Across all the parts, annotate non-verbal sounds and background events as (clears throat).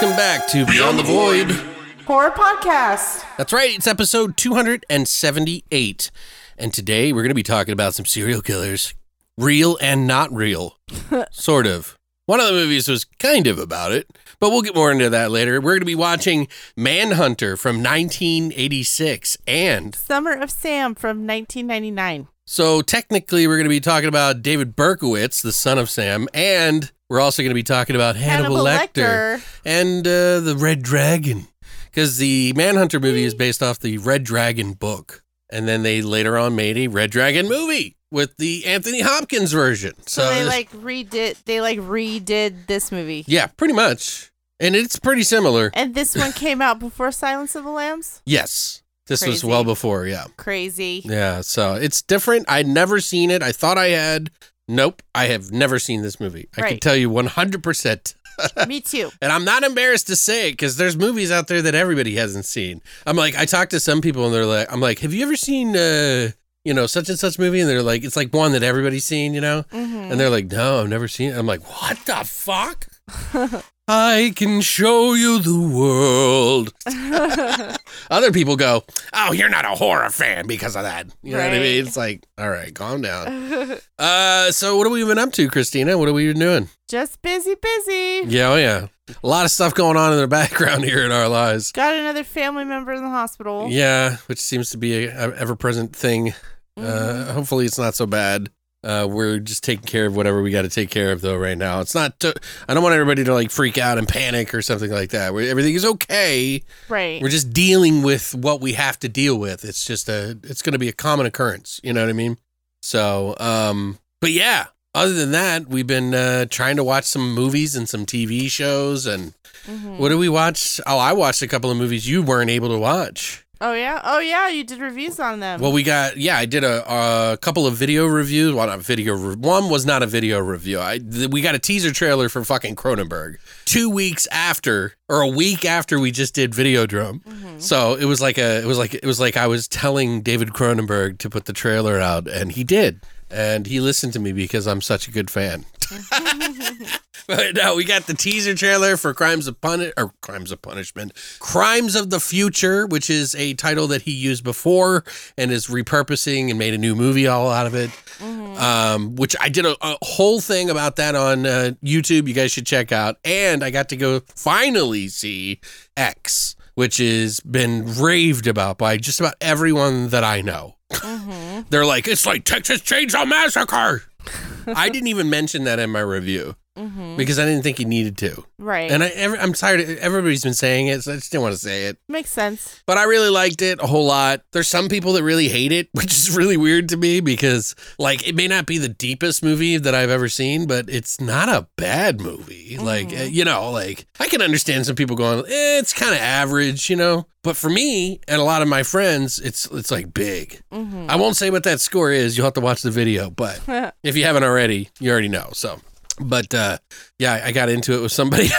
Welcome back to Beyond the Void. Horror podcast. That's right, it's episode 278. And today we're going to be talking about some serial killers, real and not real. (laughs) sort of. One of the movies was kind of about it, but we'll get more into that later. We're going to be watching Manhunter from 1986 and Summer of Sam from 1999. So technically, we're going to be talking about David Berkowitz, the son of Sam, and we're also going to be talking about Hannibal, Hannibal Lecter, Lecter. and uh, the Red Dragon, because the Manhunter movie is based off the Red Dragon book, and then they later on made a Red Dragon movie with the Anthony Hopkins version. So, So, they like redid they like redid this movie. yeah, pretty much, and it's pretty similar. And this one (laughs) came out before Silence of the Lambs? Yes, this was well before. Yeah. Crazy. Yeah, so it's different. I'd never seen it. I thought I had. Nope, I have never seen this movie. I can tell you 100%. (laughs) Me too. And I'm not embarrassed to say it because there's movies out there that everybody hasn't seen. I'm like, I talk to some people and they're like, I'm like, have you ever seen, uh, you know, such and such movie? And they're like, it's like one that everybody's seen, you know? Mhm. And they're like, no, I've never seen it. I'm like, what the fuck? (laughs) I can show you the world. (laughs) Other people go, oh, you're not a horror fan because of that. You know what I Right. mean? It's like, all right, calm down. Uh, so what have we been up to, Christina? What have we been doing? Just busy, busy. Yeah, oh yeah. A lot of stuff going on in the background (laughs) here in our lives. Got another family member in the hospital. Yeah, which seems to be a, a ever-present thing. Mm-hmm. Uh, hopefully, it's not so bad. Uh, we're just taking care of whatever we got to take care of, though. Right now, it's not. To, I don't want everybody to like freak out and panic or something like that. we everything is okay. Right. We're just dealing with what we have to deal with. It's just a. It's going to be a common occurrence. You know what I mean? So, um, but yeah. Other than that, we've been uh, trying to watch some movies and some TV shows. And Mhm. what did we watch? Oh, I watched a couple of movies you weren't able to watch. Oh yeah. Oh yeah, you did reviews on them. Well, we got yeah, I did a, a couple of video reviews. Well, not video. re- One was not a video review. I th- we got a teaser trailer for fucking Cronenberg two weeks after, or a week after we just did Videodrome. Mm-hmm. So it was like a, it was like it was like I was telling David Cronenberg to put the trailer out, and he did, and he listened to me because I'm such a good fan. (laughs) But no, we got the teaser trailer for Crimes of Pun or Crimes of Punishment, Crimes of the Future, which is a title that he used before and is repurposing and made a new movie all out of it. Um, which I did a, a whole thing about that on uh, YouTube. You guys should check out. And I got to go finally see X, which has been raved about by just about everyone that I know. (laughs) They're like, it's like Texas Chainsaw Massacre. I didn't even mention that in my review because I didn't think he needed to. right. And I, I'm tired. Everybody's been saying it, so I just didn't want to say it. Makes sense. But I really liked it a whole lot. There's some people that really hate it, (laughs) which is really weird to me because, like, it may not be the deepest movie that I've ever seen, but it's not a bad movie. Like, uh, you know, like I can understand some people going, eh, it's kind of average, you know. But for me and a lot of my friends, it's it's like big. I won't say what that score is. You'll have to watch the video, but (laughs) if you haven't already, you already know. So, but uh, yeah, I got into it with somebody. (laughs)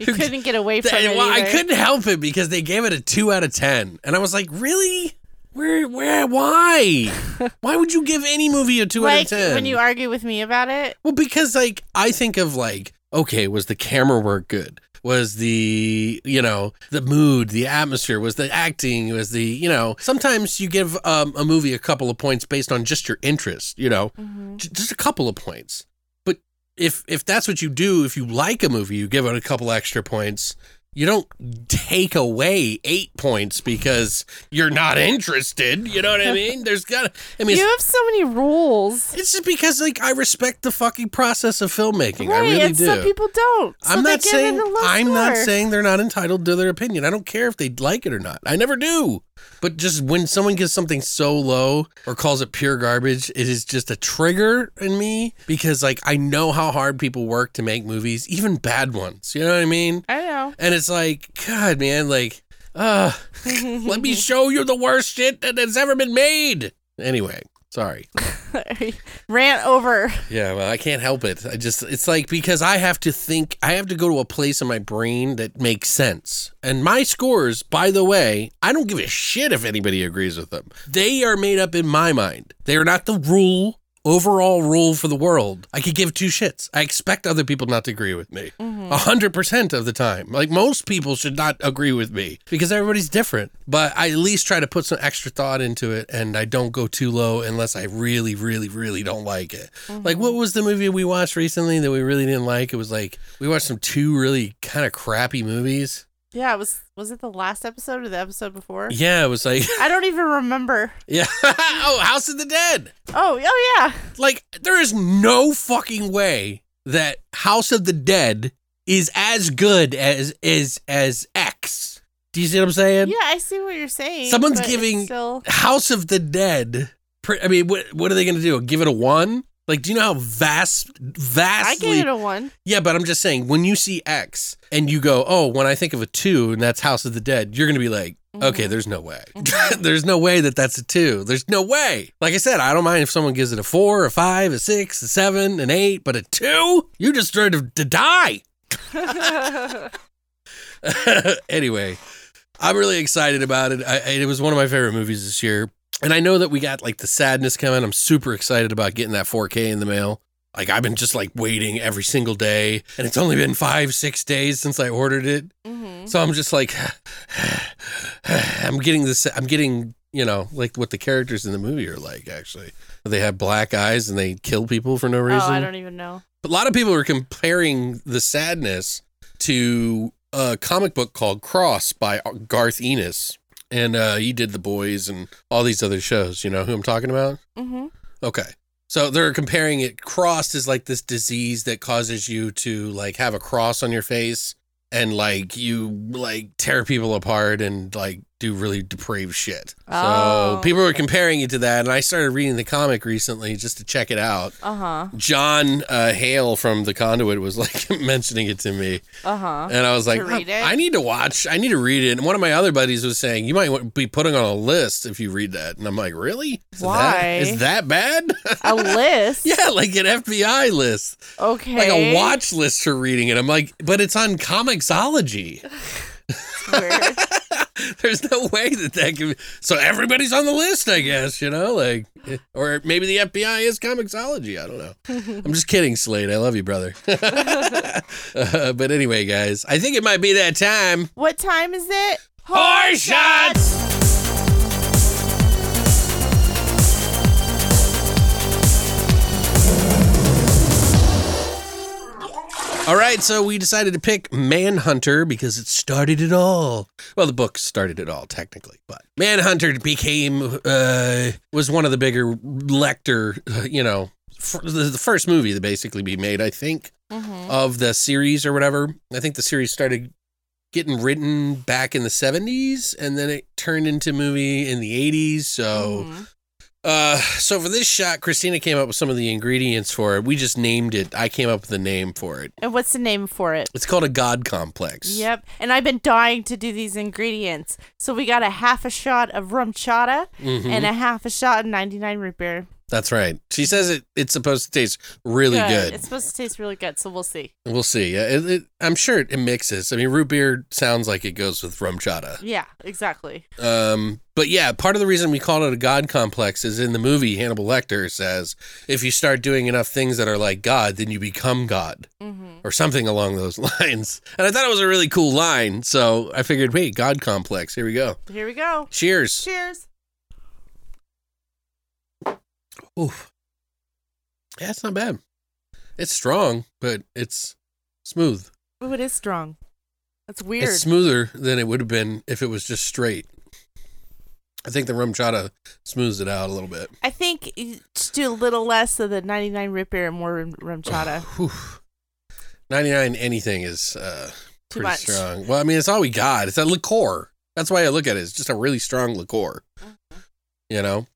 You couldn't get away from it. well, I couldn't help it because they gave it a two out of ten, and I was like, really? Where? Where? Why? why would you give any movie a two out of like ten? when you argue with me about it. well, because like I think of like, okay, was the camera work good? Was the you know the mood, the atmosphere, was the acting, was the you know sometimes you give um, a movie a couple of points based on just your interest, you know, J- just a couple of points. If if that's what you do, if you like a movie, you give it a couple extra points. You don't take away eight points because you're not interested. You know what I mean? (laughs) There's got. I mean, You have so many rules. it's just because like I respect the fucking process of filmmaking. I really and do. some people don't. So I'm not saying it a low I'm not saying they're not entitled to their opinion. I don't care if they like it or not. I never do. But just when someone gives something so low or calls it pure garbage, it is just a trigger in me because like I know how hard people work to make movies, even bad ones. You know what I mean? I know. And it's like, God, man, like, uh, (laughs) let me show you the worst shit that has ever been made. Anyway, sorry. (laughs) Rant over. Yeah, well, I can't help it. I just, it's like because I have to think, I have to go to a place in my brain that makes sense. And my scores, by the way, I don't give a shit if anybody agrees with them. They are made up in my mind. They are not the rule, overall rule for the world. I could give two shits. I expect other people not to agree with me. Mm-hmm. A hundred percent of the time. Like most people should not agree with me because everybody's different. But I at least try to put some extra thought into it and I don't go too low unless I really, really, really don't like it. Mm-hmm. Like what was the movie we watched recently that we really didn't like? It was like we watched some two really kind of crappy movies. Yeah, it was was it the last episode or the episode before? Yeah, it was like (laughs) I don't even remember. (laughs) yeah. (laughs) oh, House of the Dead. Oh, oh yeah. Like there is no fucking way that House of the Dead is as good as is as X. Do you see what I'm saying? Yeah, I see what you're saying. Someone's giving still House of the Dead. I mean, what what are they going to do? Give it a one? Like, do you know how vast, vast I gave it a one. yeah, but I'm just saying, when you see X and you go, oh, when I think of a two and that's House of the Dead, you're going to be like, Mm-hmm. okay, there's no way. (laughs) there's no way that that's a two. There's no way. Like I said, I don't mind if someone gives it a four, a five, a six, a seven, an eight, but a two, you just started to die. (laughs) (laughs) anyway, I'm really excited about it. I- it was one of my favorite movies this year. And I know that we got like the sadness coming. I'm super excited about getting that 4K in the mail. Like I've been just like waiting every single day, and it's only been five, six days since I ordered it. Mm-hmm. So I'm just like, (sighs) I'm getting this. I'm getting, you know, like what the characters in the movie are like. Actually, they have black eyes and they kill people for no reason. Oh, I don't even know. But a lot of people are comparing the sadness to a comic book called Cross by Garth Ennis. And uh, he did The Boys and all these other shows. You know who I'm talking about? Mm-hmm. Okay. So they're comparing it. Cross is like this disease that causes you to like have a cross on your face and like you like tear people apart and like do really depraved shit. Oh, so people were comparing it to that. And I started reading the comic recently just to check it out. Uh huh. John uh, Hale from the Conduit was like (laughs) mentioning it to me, Uh huh. and I was like, To read it? I need to watch. I need to read it. And one of my other buddies was saying, you might be putting on a list if you read that. And I'm like, really? Is That, Why? is that bad? A list. (laughs) yeah, like an FBI list, Okay. like a watch list for reading it. I'm like, but it's on Comixology. (laughs) Weird. (laughs) There's no way that that can. Be, so everybody's on the list, I guess. You know, like, or maybe the FBI is Comixology. I don't know. I'm just kidding, Slade. I love you, brother. (laughs) uh, but anyway, guys, I think it might be that time. what time is it? Horror shots. All right, so we decided to pick Manhunter because it started it all. Well, the book started it all technically, but Manhunter became uh was one of the bigger Lecter, you know, f- the, first movie to basically be made, I think, Mm-hmm. of the series or whatever. I think the series started getting written back in the 70s and then it turned into movie in the 80s. So Mhm. Uh so for this shot Christina came up with some of the ingredients for it. We just named it. I came up with the name for it. And what's the name for it? It's called a god complex. Yep. And I've been dying to do these ingredients. So we got a half a shot of RumChata Mhm. and a half a shot of 99 root beer. That's right. She says it it's supposed to taste really good. It's supposed to taste really good, so we'll see. We'll see. Yeah, it, it, I'm sure it, it mixes. I mean, root beer sounds like it goes with RumChata. Yeah, exactly. Um, but yeah, part of the reason we call it a God complex is in the movie Hannibal Lecter says if you start doing enough things that are like God, then you become God, Mm-hmm. or something along those (laughs) lines. And I thought it was a really cool line, so I figured, wait, God complex. Here we go. Here we go. Cheers. Cheers. Oof. Yeah, it's not bad. It's strong, but it's smooth. Oh, it is strong. That's weird. It's smoother than it would have been if it was just straight. I think the RumChata smooths it out a little bit. I think just do a little less of the 99 root beer and more rum, chata. (sighs) Whew. 99 anything is uh, Too pretty much. strong. Well, I mean, it's all we got. It's a liqueur. That's why I look at it. It's just a really strong liqueur. Mm-hmm. You know?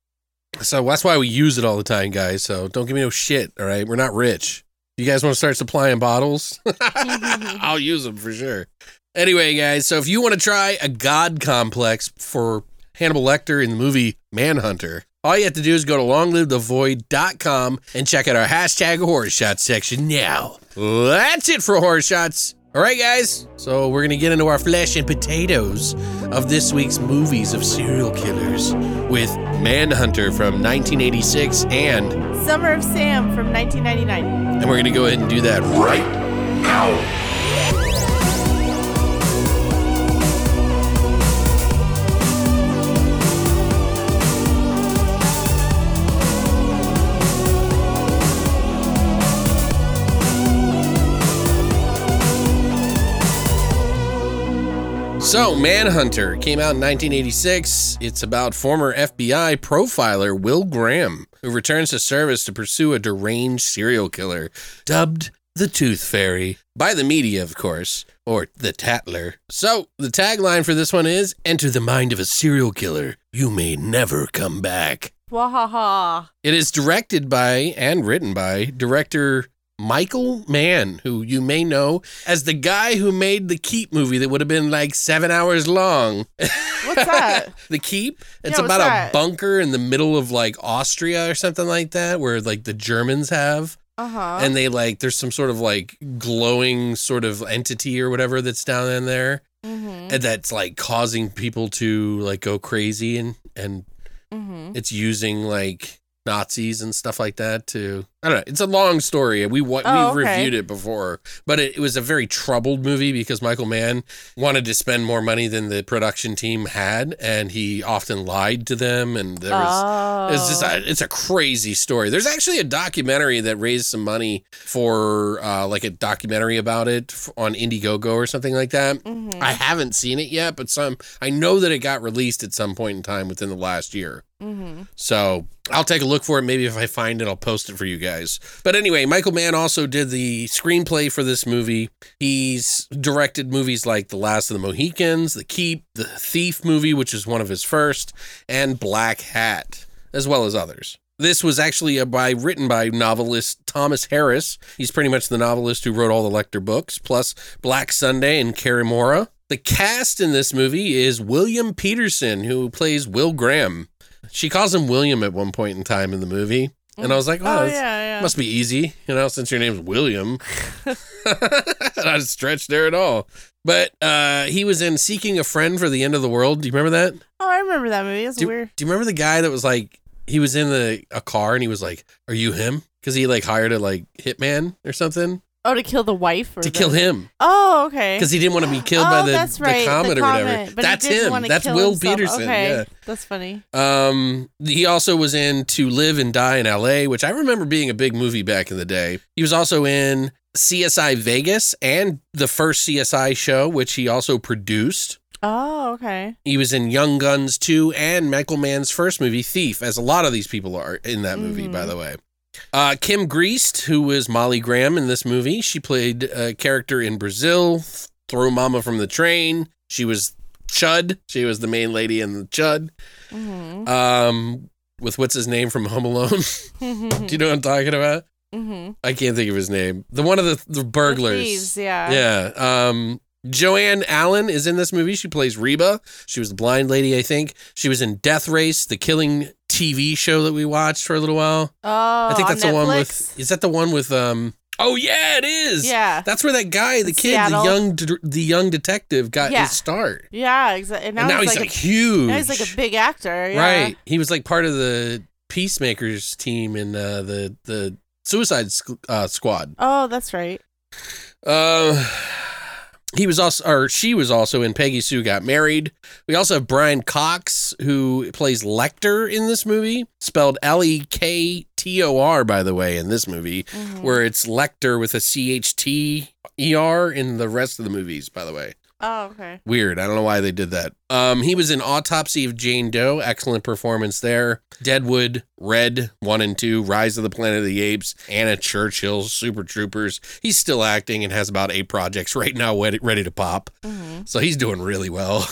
So that's why we use it all the time, guys. So don't give me no shit, all right? We're not rich. You guys want to start supplying bottles? (laughs) I'll use them for sure. Anyway, guys, so if you want to try a God complex for Hannibal Lecter in the movie Manhunter, all you have to do is go to longlivethevoid.com and check out our hashtag horror shot section now. That's it for horror shots. All right, guys. So we're to get into our flesh and potatoes of this week's movies of serial killers with Manhunter from 1986 and Summer of Sam from 1999. and we're to go ahead and do that right Now. So, Manhunter came out in 1986. It's about former FBI profiler Will Graham, who returns to service to pursue a deranged serial killer dubbed the Tooth Fairy by the media, of course, or the Tattler. So, the tagline for this one is Enter the mind of a serial killer. You may never come back. Wahaha. It is directed by and written by director Michael Mann, who you may know as the guy who made the Keep movie that would have been like seven hours long. What's that? (laughs) the Keep? It's Yeah, about a bunker in the middle of like Austria or something like that, where like the Germans have. Uh huh. And they like, there's some sort of like glowing sort of entity or whatever that's down in there. mm-hmm. And that's like causing people to like go crazy and, and Mm-hmm. it's using like Nazis and stuff like that to I don't know. It's a long story. We wa- Oh, we've okay. reviewed it before, but it, it was a very troubled movie because Michael Mann wanted to spend more money than the production team had, and he often lied to them. And there was oh. it's just a, it's a crazy story. There's actually a documentary that raised some money for uh, like a documentary about it on Indiegogo or something like that. Mhm. I haven't seen it yet, but some I know that it got released at some point in time within the last year. Mhm. So I'll take a look for it. Maybe if I find it, I'll post it for you guys. But anyway, Michael Mann also did the screenplay for this movie. He's directed movies like The Last of the Mohicans, The Keep, The Thief movie, which is one of his first, and Blackhat, as well as others. This was actually a by written by novelist Thomas Harris. He's pretty much the novelist who wrote all the Lecter books, plus Black Sunday and Cari Mora. The cast in this movie is William Petersen, who plays Will Graham. She calls him William at one point in time in the movie. And I was like, oh, Oh, yeah, yeah. must be easy, you know, since your name's William. (laughs) (laughs) Not stretched there at all. But uh, he was in Seeking a Friend for the End of the World. Do you remember that? Oh, I remember that movie. It's Do, weird. do you remember the guy that was like, he was in the a car and he was like, "Are you him?" Because he like hired a like hitman or something Oh, to kill the wife or to the- kill him Oh, okay. because he didn't want to be killed oh, by the, that's right, the comet or whatever. comet, but That's him. That's kill Will himself. Petersen. Okay, Yeah. that's funny. Um, he also was in To Live and Die in L.A., which I remember being a big movie back in the day. He was also in CSI Vegas and the first CSI show, which he also produced. Oh, okay. He was in Young Guns 2 and Michael Mann's first movie, Thief, as a lot of these people are in that movie, by the way. Uh, Kim Greist, who was Molly Graham in this movie, she played a character in Brazil, Throw Mama from the Train. She was Chud. She was the main lady in the Chud. Mm-hmm. Um, with what's his name from Home Alone? (laughs) Do you know what I'm talking about? mm-hmm. I can't think of his name. The one of the, the burglars. Thieves, yeah. Yeah. Um, Joanne Allen is in this movie. She plays Reba. She was the blind lady, I think. She was in Death Race, the killing TV show that we watched for a little while. Oh, I think on that's the one with. Is that the one with? Um. Oh yeah, it is. Yeah. That's where that guy, the kid, Seattle. the young, the young detective, got Yeah. his start. Yeah, exactly. And now, And now he's, he's like, like a, huge. now he's like a big actor. Yeah. Right. He was like part of the Peacemakers team in uh, the the Suicide uh, Squad. Oh, that's right. Uh, He was also, or she was also in Peggy Sue Got Married. We also have Brian Cox, who plays Lecter in this movie, spelled L E K T O R, by the way, in this movie, mm-hmm. where it's Lecter with a C H T E R in the rest of the movies, by the way. Oh, okay. Weird. I don't know why they did that. Um, he was in Autopsy of Jane Doe. Excellent performance there. Deadwood, Red, 1 and 2, Rise of the Planet of the Apes, Anna Churchill, Super Troopers. He's still acting and has about eight projects right now ready, ready to pop. So he's doing really well.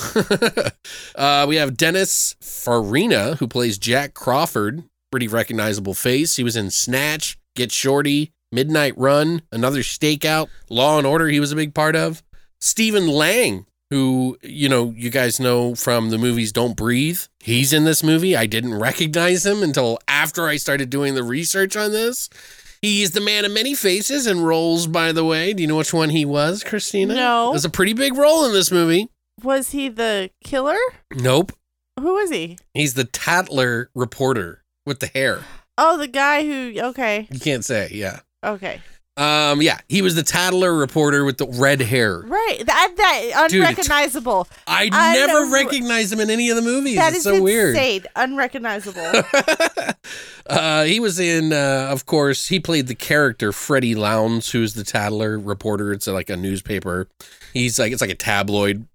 (laughs) uh, we have Dennis Farina, who plays Jack Crawford. Pretty recognizable face. He was in Snatch, Get Shorty, Midnight Run, Another Stakeout, Law and Order, he was a big part of. Stephen Lang, who, you know, you guys know from the movies Don't Breathe. He's in this movie. I didn't recognize him until after I started doing the research on this. He's the man of many faces and roles, by the way. Do you know which one he was, Christina? No. It was a pretty big role in this movie. Was he the killer? Nope. Who was he? He's the Tattler reporter with the hair. Oh, the guy who. Okay. You can't say, yeah. Okay. Um, yeah, he was the Tattler reporter with the red hair. Right. That that Dude, it's- unrecognizable. I I never know- recognized him in any of the movies. That it's is so weird. Unrecognizable. (laughs) uh, he was in, uh, of course, he played the character Freddy Lounds, who's the Tattler reporter. It's like a newspaper. He's like, it's like a tabloid.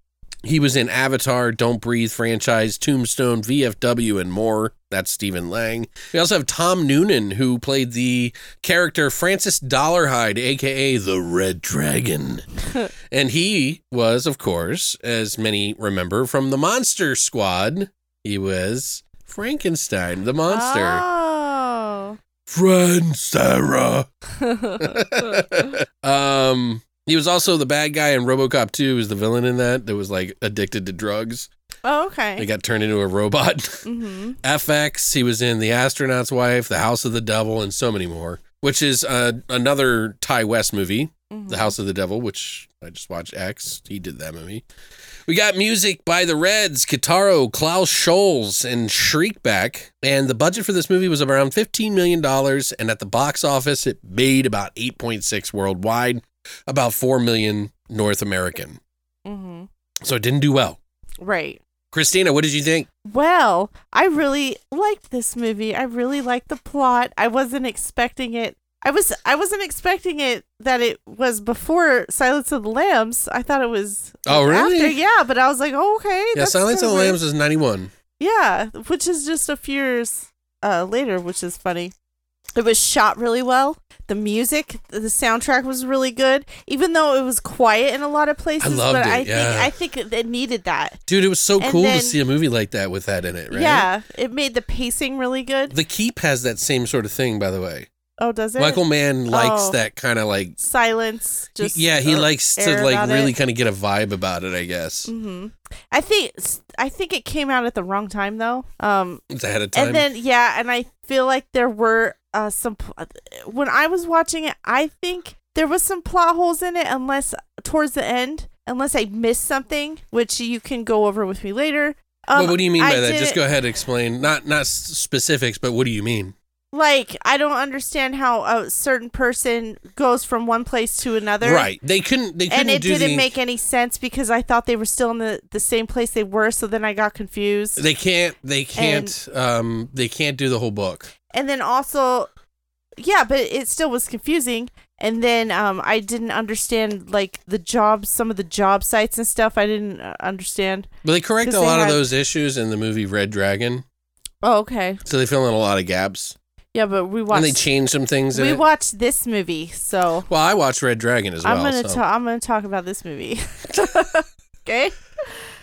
He was in Avatar, Don't Breathe franchise, Tombstone, VFW, and more. That's Stephen Lang. We also have Tom Noonan, who played the character Francis Dollarhyde, aka the Red Dragon. (laughs) and he was, of course, as many remember, from the Monster Squad. He was Frankenstein, the monster. Oh. Friend Sarah. (laughs) (laughs) um, he was also the bad guy in RoboCop 2. He Was the villain in that? That was like addicted to drugs. Oh, okay. He got turned into a robot. Mm-hmm. (laughs) FX. He was in The Astronaut's Wife, The House of the Devil, and so many more. Which is uh, another Ti West movie, Mm-hmm. The House of the Devil, which I just watched. X. He did that movie. We got music by the Reds, Kitaro, Klaus Schulze, and Shriekback. And the budget for this movie was around $15 million. And at the box office, it made about 8.6 worldwide, about 4 million North American. Mm-hmm. So it didn't do well. Right. Christina, what did you think? Well, I really liked this movie. I really liked the plot. I wasn't expecting it. I was I wasn't expecting it that it was before Silence of the Lambs. I thought it was Oh, really? after. Yeah, but I was like, oh, okay. Yeah, Silence of the. Lambs was 91. Yeah, which is just a few years uh, later, which is funny. It was shot really well. The music, the soundtrack was really good, even though it was quiet in a lot of places. I loved but it, I yeah. think I think it- needed that. Dude, it was so And cool then- to see a movie like that with that in it, right? Yeah, it made the pacing really good. The Keep has that same sort of thing, by the way. Oh, does it? Michael Mann likes Oh. that kind of like. silence. Just yeah, he uh, likes to like really it. kind of get a vibe about it, I guess. hmm I think I think it came out at the wrong time though. Um, It's ahead of time. and then yeah, and I feel like there were uh some pl- when I was watching it, I think there was some plot holes in it, unless towards the end, unless I missed something, which you can go over with me later. Um, well, what do you mean by I that? Just go ahead and explain. Not not specifics, but what do you mean? Like I don't understand how a certain person goes from one place to another. Right. They couldn't. They couldn't and it didn't the. make any sense because I thought they were still in the, the same place they were, so then I got confused. they can't. They can't. um. They can't do the whole book. And then also yeah but it still was confusing. And then um i didn't understand like the jobs some of the job sites and stuff i didn't uh, understand. But they correct a lot of those issues in the movie Red Dragon. oh okay. So they fill in a lot of gaps, yeah but we watched and they change some things in we watched this movie so well, I watched Red Dragon as well. i'm gonna so. ta- i'm gonna talk about this movie. (laughs) (laughs) Okay.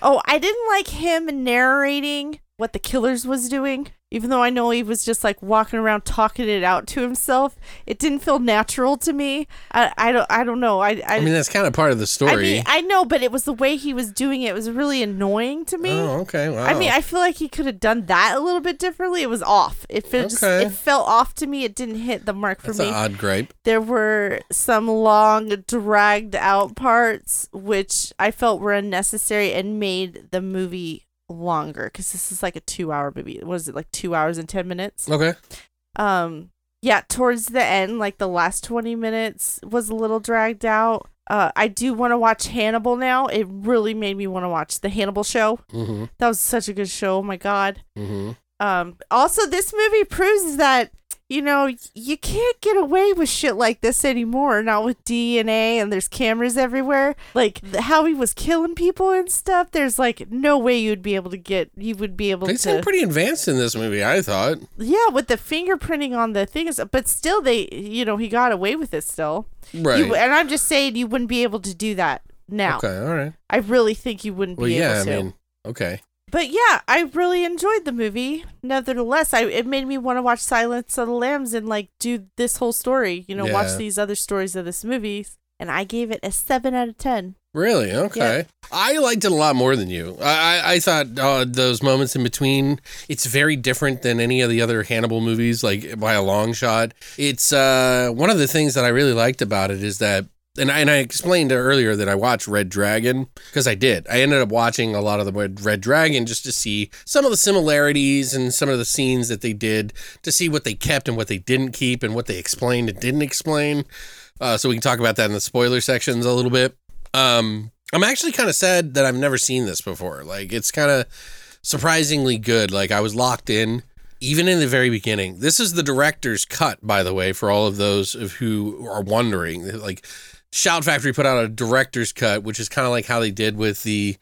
Oh i didn't like him narrating what the killers was doing even though i know he was just like walking around talking it out to himself it didn't feel natural to me i, I don't i don't know i i, I mean, that's kind of part of the story. I mean, I know, but it was the way he was doing it. It was really annoying to me. oh, okay. Wow. I mean, I feel like he could have done that a little bit differently. It was off. It felt just, Okay. it felt off to me. It didn't hit the mark for that's me. an odd gripe. there were some long, dragged out parts which I felt were unnecessary and made the movie longer because this is like a two-hour movie. Was it like two hours and ten minutes? Okay. um yeah towards the end like the last 20 minutes was a little dragged out Uh, I do want to watch Hannibal now. It really made me want to watch the Hannibal show. Mm-hmm. That was such a good show. Oh my god. Mm-hmm. Um, also, this movie proves that you know you can't get away with shit like this anymore. Not with DNA and there's cameras everywhere. Like mm-hmm. how he was killing people and stuff. There's like no way you'd be able to get. You would be able They to. seem pretty advanced in this movie, I thought. yeah, with the fingerprinting on the things, but still, they you know he got away with it still. Right. You, and I'm just saying you wouldn't be able to do that now. Okay, all right. I really think you wouldn't Well, be yeah, I able to. mean, okay. But yeah, I really enjoyed the movie. Nevertheless, I it made me want to watch Silence of the Lambs and like do this whole story. You know, Yeah. watch these other stories of this movie. And I gave it a seven out of ten. Really? Okay. I liked it a lot more than you. I, I, I thought uh, those moments in between, it's very different than any of the other Hannibal movies, like by a long shot. It's uh, one of the things that I really liked about it is that. And I, and I explained earlier that I watched Red Dragon because I did. I ended up watching a lot of the Red- Dragon just to see some of the similarities and some of the scenes that they did to see what they kept and what they didn't keep and what they explained and didn't explain. Uh, so we can talk about that in the spoiler sections a little bit. Um, I'm actually kind of sad that I've never seen this before. Like, it's kind of surprisingly good. Like, I was locked in even in the very beginning. This is the director's cut, by the way, for all of those of who are wondering. Like, Shout Factory put out a director's cut, which is kind of like how they did with the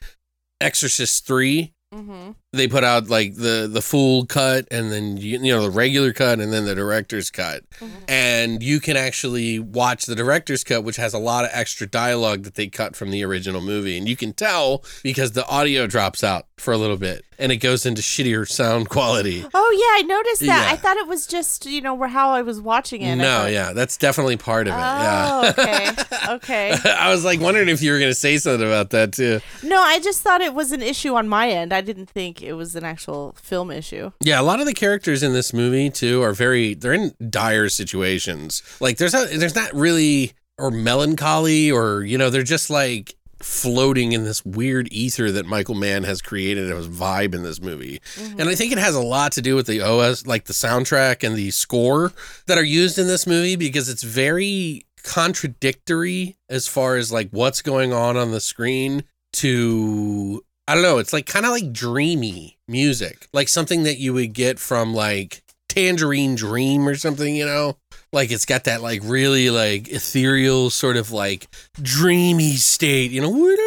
Exorcist 3 Mm-hmm. They put out like the the full cut and then you, you know the regular cut and then the director's cut mm-hmm. and you can actually watch the director's cut which has a lot of extra dialogue that they cut from the original movie and you can tell because the audio drops out for a little bit and it goes into shittier sound quality Oh yeah, I noticed that. Yeah. I thought it was just you know how I was watching it. No yeah that's definitely part of it Oh, yeah okay, (laughs) okay. I was like wondering if you were going to say something about that too. No, I just thought it was an issue on my end. I didn't think it was an actual film issue. Yeah, a lot of the characters in this movie too are very they're in dire situations. Like there's not there's not really or melancholy or you know, they're just like floating in this weird ether that Michael Mann has created as vibe in this movie. And I mm-hmm. think it has a lot to do with the OS like the soundtrack and the score that are used in this movie because it's very contradictory as far as like what's going on on the screen to I don't know, it's like kind of like dreamy music, like something that you would get from like Tangerine Dream or something, you know? Like it's got that like really like ethereal sort of like dreamy state, you know? (laughs)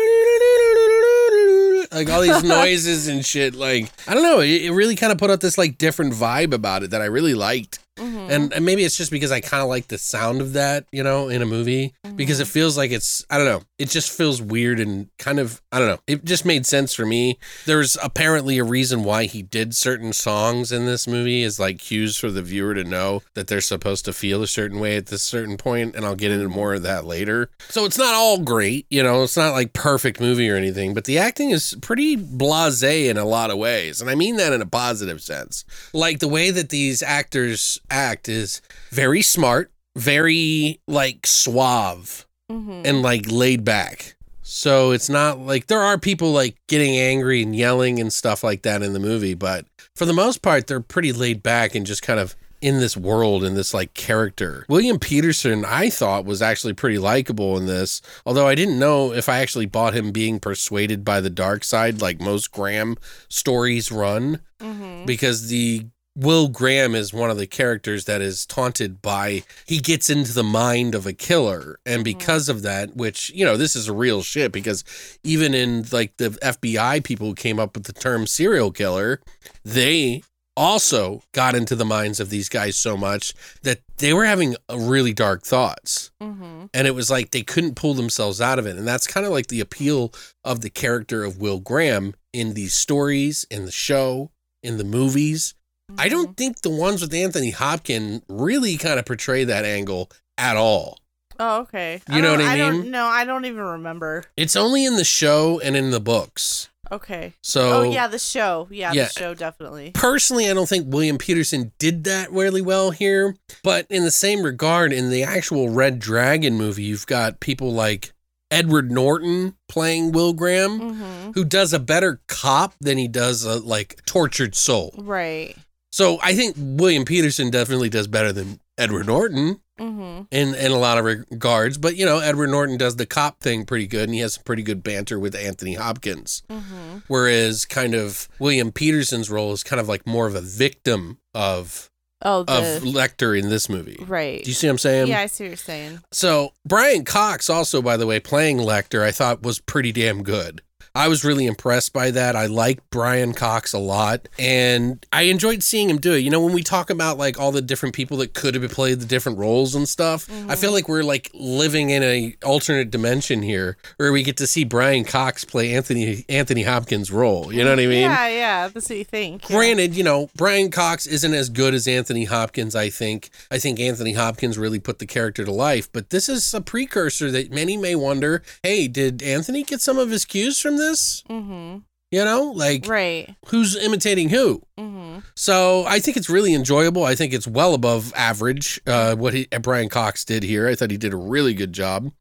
Like all these (laughs) noises and shit. Like I don't know, it, it really kind of put out this like different vibe about it that I really liked. Mm-hmm. And, and maybe it's just because I kind of like the sound of that, you know, in a movie mm-hmm. because it feels like it's, I don't know, it just feels weird and kind of, I don't know, it just made sense for me. There's apparently a reason why he did certain songs in this movie is like cues for the viewer to know that they're supposed to feel a certain way at this certain point, and I'll get into mm-hmm. more of that later. So it's not all great, you know, it's not like perfect movie or anything, but the acting is pretty blasé in a lot of ways, and I mean that in a positive sense. Like the way that these actors act is very smart, very like suave Mm-hmm. and like laid back. So it's not like there are people like getting angry and yelling and stuff like that in the movie, but for the most part, they're pretty laid back and just kind of in this world in this like character. William Petersen, I thought was actually pretty likable in this, although I didn't know if I actually bought him being persuaded by the dark side like most Graham stories run Mm-hmm. because the Will Graham is one of the characters that is taunted by he gets into the mind of a killer. And because of that which you know this is a real shit because even in like the FBI people who came up with the term serial killer they also got into the minds of these guys so much that they were having uh, really dark thoughts. Mm-hmm. and it was like they couldn't pull themselves out of it. And that's kind of like the appeal of the character of Will Graham in these stories in the show in the movies I Mm-hmm. don't think the ones with Anthony Hopkins really kind of portray that angle at all. Oh, okay. You know what I don't- mean? No, I don't even remember. It's only in the show and in the books. Okay. So oh yeah, the show. Yeah, Yeah. the show definitely. personally, I don't think William Petersen did that really well here. But in the same regard, in the actual Red Dragon movie, you've got people like Edward Norton playing Will Graham, Mm-hmm. who does a better cop than he does a like tortured soul. Right. So I think William Petersen definitely does better than Edward Norton. Mm-hmm. in in a lot of regards. But you know, Edward Norton does the cop thing pretty good, and he has some pretty good banter with Anthony Hopkins. Mm-hmm. Whereas, kind of William Petersen's role is kind of like more of a victim of Oh, of Lecter in this movie. right. Do you see what I'm saying? yeah, I see what you're saying. So Brian Cox, also by the way, playing Lecter, I thought was pretty damn good. I was really impressed by that. I like Brian Cox a lot, and I enjoyed seeing him do it. You know, when we talk about like all the different people that could have played the different roles and stuff, I feel mm-hmm. like we're like living in a alternate dimension here, where we get to see Brian Cox play Anthony Anthony Hopkins' role. You know what I mean? yeah, yeah. That's what you think. yeah. Granted, you know, Brian Cox isn't as good as Anthony Hopkins, I think. I think Anthony Hopkins really put the character to life, but this is a precursor that many may wonder hey, did Anthony get some of his cues from this? Mm-hmm. You know, like Right. who's imitating who? Mm-hmm. So I think it's really enjoyable. I think it's well above average uh, what he, Brian Cox did here. I thought he did a really good job.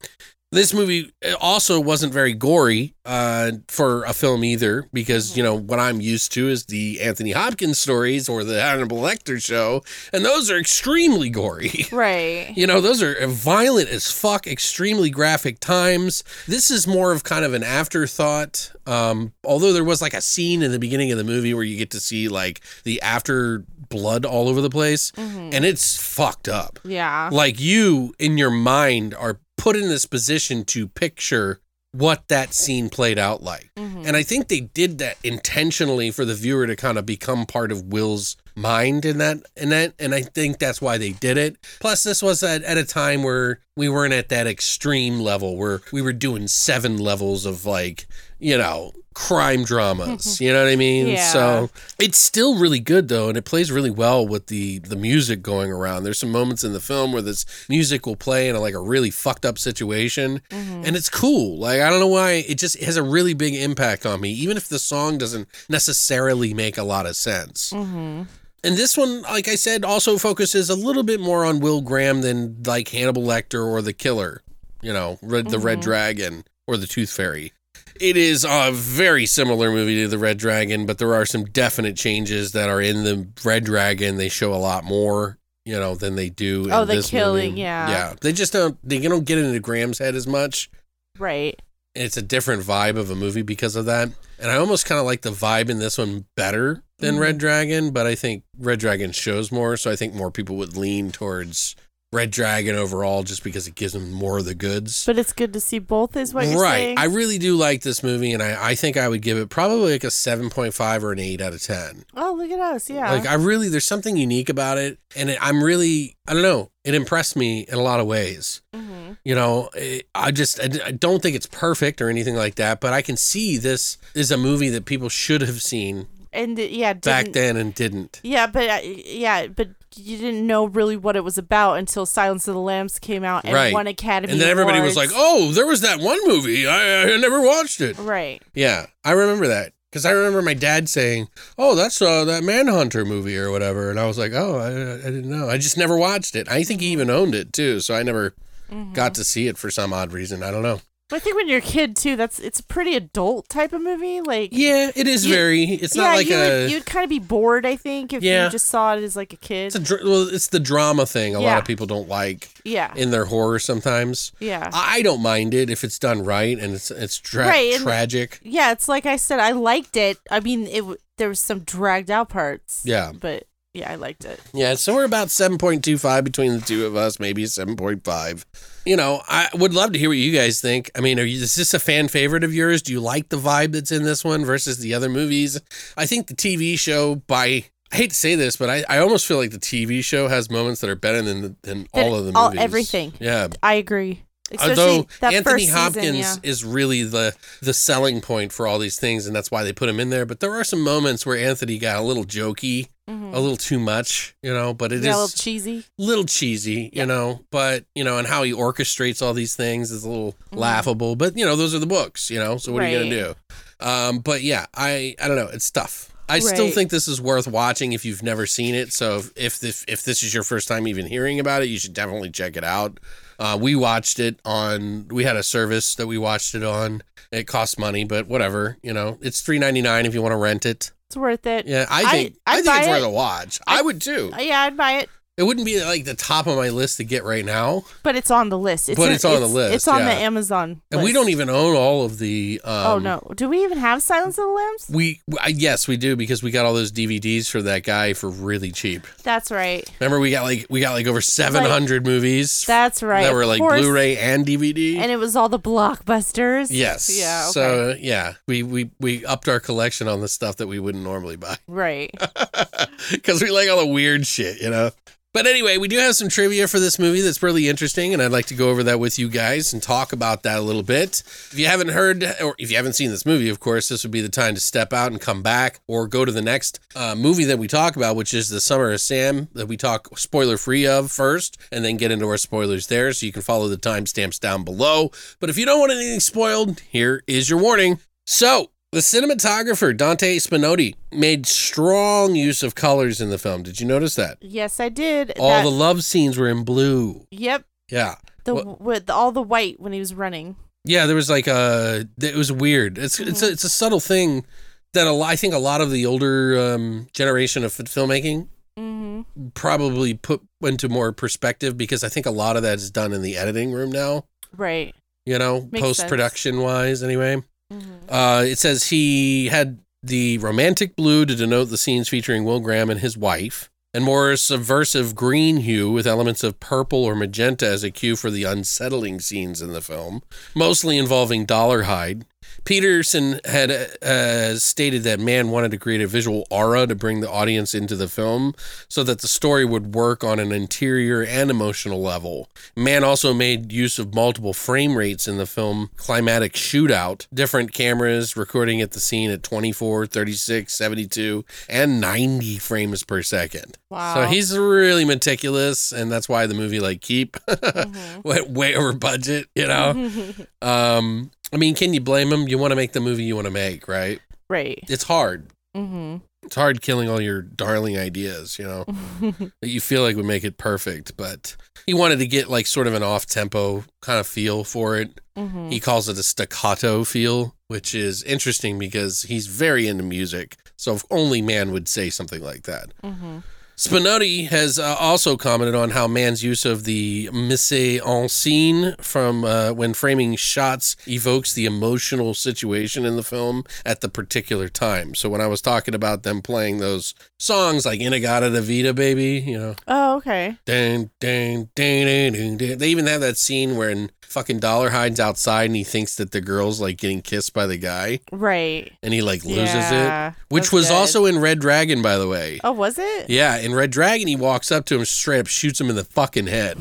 This movie also wasn't very gory uh, for a film either, because you know what I'm used to is the Anthony Hopkins stories or the Hannibal Lecter show, and those are extremely gory. (laughs) Right. You know, those are violent as fuck, extremely graphic times. This is more of kind of an afterthought. Um, although there was like a scene in the beginning of the movie where you get to see like the after blood all over the place, mm-hmm. and it's fucked up. Yeah. Like you in your mind are put in this position to picture what that scene played out like. Mm-hmm. And I think they did that intentionally for the viewer to kind of become part of Will's mind in that in that and I think that's why they did it. Plus this was at, at a time where we weren't at that extreme level where we were doing seven levels of like, you know, crime dramas. (laughs) you know what I mean? Yeah. So it's still really good though, and it plays really well with the the music going around. There's some moments in the film where this music will play in a, like a really fucked up situation, mm-hmm. and it's cool. Like I don't know why it just has a really big impact on me, even if the song doesn't necessarily make a lot of sense. Mm-hmm. And this one, like I said, also focuses a little bit more on Will Graham than like Hannibal Lecter or the Killer, you know, Red, the Red mm-hmm. Dragon or the Tooth Fairy. It is a very similar movie to the Red Dragon, but there are some definite changes that are in the Red Dragon. They show a lot more, you know, than they do. Oh, in the this killing, movie. yeah. yeah. They just don't. They don't get into Graham's head as much Right. it's a different vibe of a movie because of that. And I almost kind of like the vibe in this one better than mm-hmm. Red Dragon, but I think Red Dragon shows more, so I think more people would lean towards Red Dragon overall just because it gives them more of the goods. But it's good to see both, is what you're right. saying. I really do like this movie, and I, I think I would give it probably like a 7.5 or an 8 out of 10. oh, look at us. Yeah. Like, I really, there's something unique about it, and it, I'm really, I don't know, it impressed me in a lot of ways. mm-hmm. You know, it, I just I, I don't think it's perfect or anything like that, but I can see this is a movie that people should have seen And yeah, back then and didn't. Yeah, but uh, yeah, but you didn't know really what it was about until Silence of the Lambs came out and Right. won Academy. And then everybody was like, "Oh, there was that one movie. I, I never watched it." right. Yeah, I remember that because I remember my dad saying, "Oh, that's uh, that Manhunter movie or whatever," and I was like, "Oh, I, I didn't know. I just never watched it. I think he even owned it too, so I never Mm-hmm. got to see it for some odd reason. I don't know." But I think when you're a kid too, that's it's a pretty adult type of movie. Like Yeah, it is You- very. It's yeah, not like you a. would, you'd kind of be bored. I think if Yeah. you just saw it as like a kid. it's a dr- well, it's the drama thing. A lot of people don't like yeah, in their horror sometimes. yeah, I don't mind it if it's done right and it's it's tra- Right, and- tragic. yeah. It's like I said, I liked it. I mean, it there was some dragged out parts. Yeah. but yeah, I liked it. Yeah, so we're about 7.25 between the two of us, maybe 7.5. You know, I would love to hear what you guys think. I mean, are you, is this a fan favorite of yours? Do you like the vibe that's in this one versus the other movies? I think the TV show, by I hate to say this, but I, I almost feel like the TV show has moments that are better than than all of the all- movies. everything. Yeah, I agree. Especially Although that Anthony Hopkins season, yeah. is really the the selling point for all these things, and that's why they put him in there. But there are some moments where Anthony got a little jokey, a little too much, you know. But it is. Yeah, a little cheesy. little cheesy, you know, but you know, and how he orchestrates all these things is a little laughable. But you know, those are the books, you know. So what are you gonna do? Um, but yeah, I I don't know. It's tough. I still think this is worth watching if you've never seen it. So if if this, if this is your first time even hearing about it, you should definitely check it out. Uh, we watched it on. We had a service that we watched it on. It costs money, but whatever. You know, it's three ninety nine if you want to rent it. It's worth it. Yeah, I I- think I, I'd think it's worth it. a watch. I, would too. Yeah, I'd buy it. It wouldn't be like the top of my list to get right now, But it's on the list. It's But in- it's on the list, It's on yeah. the Amazon. and we don't even own all of the. Um, oh no! Do we even have Silence of the Lambs? We I- yes we do because we got all those DVDs for that guy for really cheap. That's right. Remember we got like we got like over seven hundred movies. That's right. That were like. Blu-ray and DVD. and it was all the blockbusters. yes. Yeah. Okay. So yeah, we we we upped our collection on the stuff that we wouldn't normally buy right. (laughs) because we like all the weird shit, you know. But anyway, we do have some trivia for this movie that's really interesting, and I'd like to go over that with you guys and talk about that a little bit. If you haven't heard, or if you haven't seen this movie, of course, this would be the time to step out and come back or go to the next uh, movie that we talk about, which is The Summer of Sam, that we talk spoiler free of first, and then get into our spoilers there. So you can follow the timestamps down below. But if you don't want anything spoiled, here is your warning. So, the cinematographer, Dante Spinotti, made strong use of colors in the film. Did you notice that? Yes, I did. All That- the love scenes were in blue. Yep. Yeah. The with all the white when he was running. Yeah, there was like a it was weird. It's it's a, it's a subtle thing that a lot, I think a lot of the older um, generation of filmmaking Mm-hmm. probably put into more perspective because I think a lot of that is done in the editing room now, Right. you know, post production wise anyway. Mm-hmm. Uh, it says he had the romantic blue to denote the scenes featuring Will Graham and his wife, and more subversive green hue with elements of purple or magenta as a cue for the unsettling scenes in the film, mostly involving Dollarhyde. Petersen had uh, stated that Mann wanted to create a visual aura to bring the audience into the film so that the story would work on an interior and emotional level. Mann also made use of multiple frame rates in the film Climatic Shootout, different cameras recording at the scene at 24, 36, 72, and 90 frames per second. Wow. So he's really meticulous, and that's why the movie like keep (laughs) Mm-hmm. went (laughs) way over budget. You know, (laughs) um, I mean, can you blame him? You want to make the movie you want to make, right? right. It's hard. Mm-hmm. It's hard killing all your darling ideas, you know, (laughs) that you feel like would make it perfect. But he wanted to get like sort of an off tempo kind of feel for it. Mm-hmm. He calls it a staccato feel, which is interesting because he's very into music. So if only man would say something like that. Mm-hmm. Spinotti has uh, also commented on how Mann's use of the mise en scene from uh, when framing shots evokes the emotional situation in the film at the particular time. So when I was talking about them playing those songs like In-A-Gadda-Da-Vida, baby, you know, Oh, okay. dun, dun, dun, dun, dun, dun. they even have that scene where fucking Dollarhyde's outside and he thinks that the girl's like getting kissed by the guy Right. and he like loses Yeah, it, which was good. also in Red Dragon, by the way. Oh, was it? Yeah, Red Dragon, he walks up to him, straight up shoots him in the fucking head,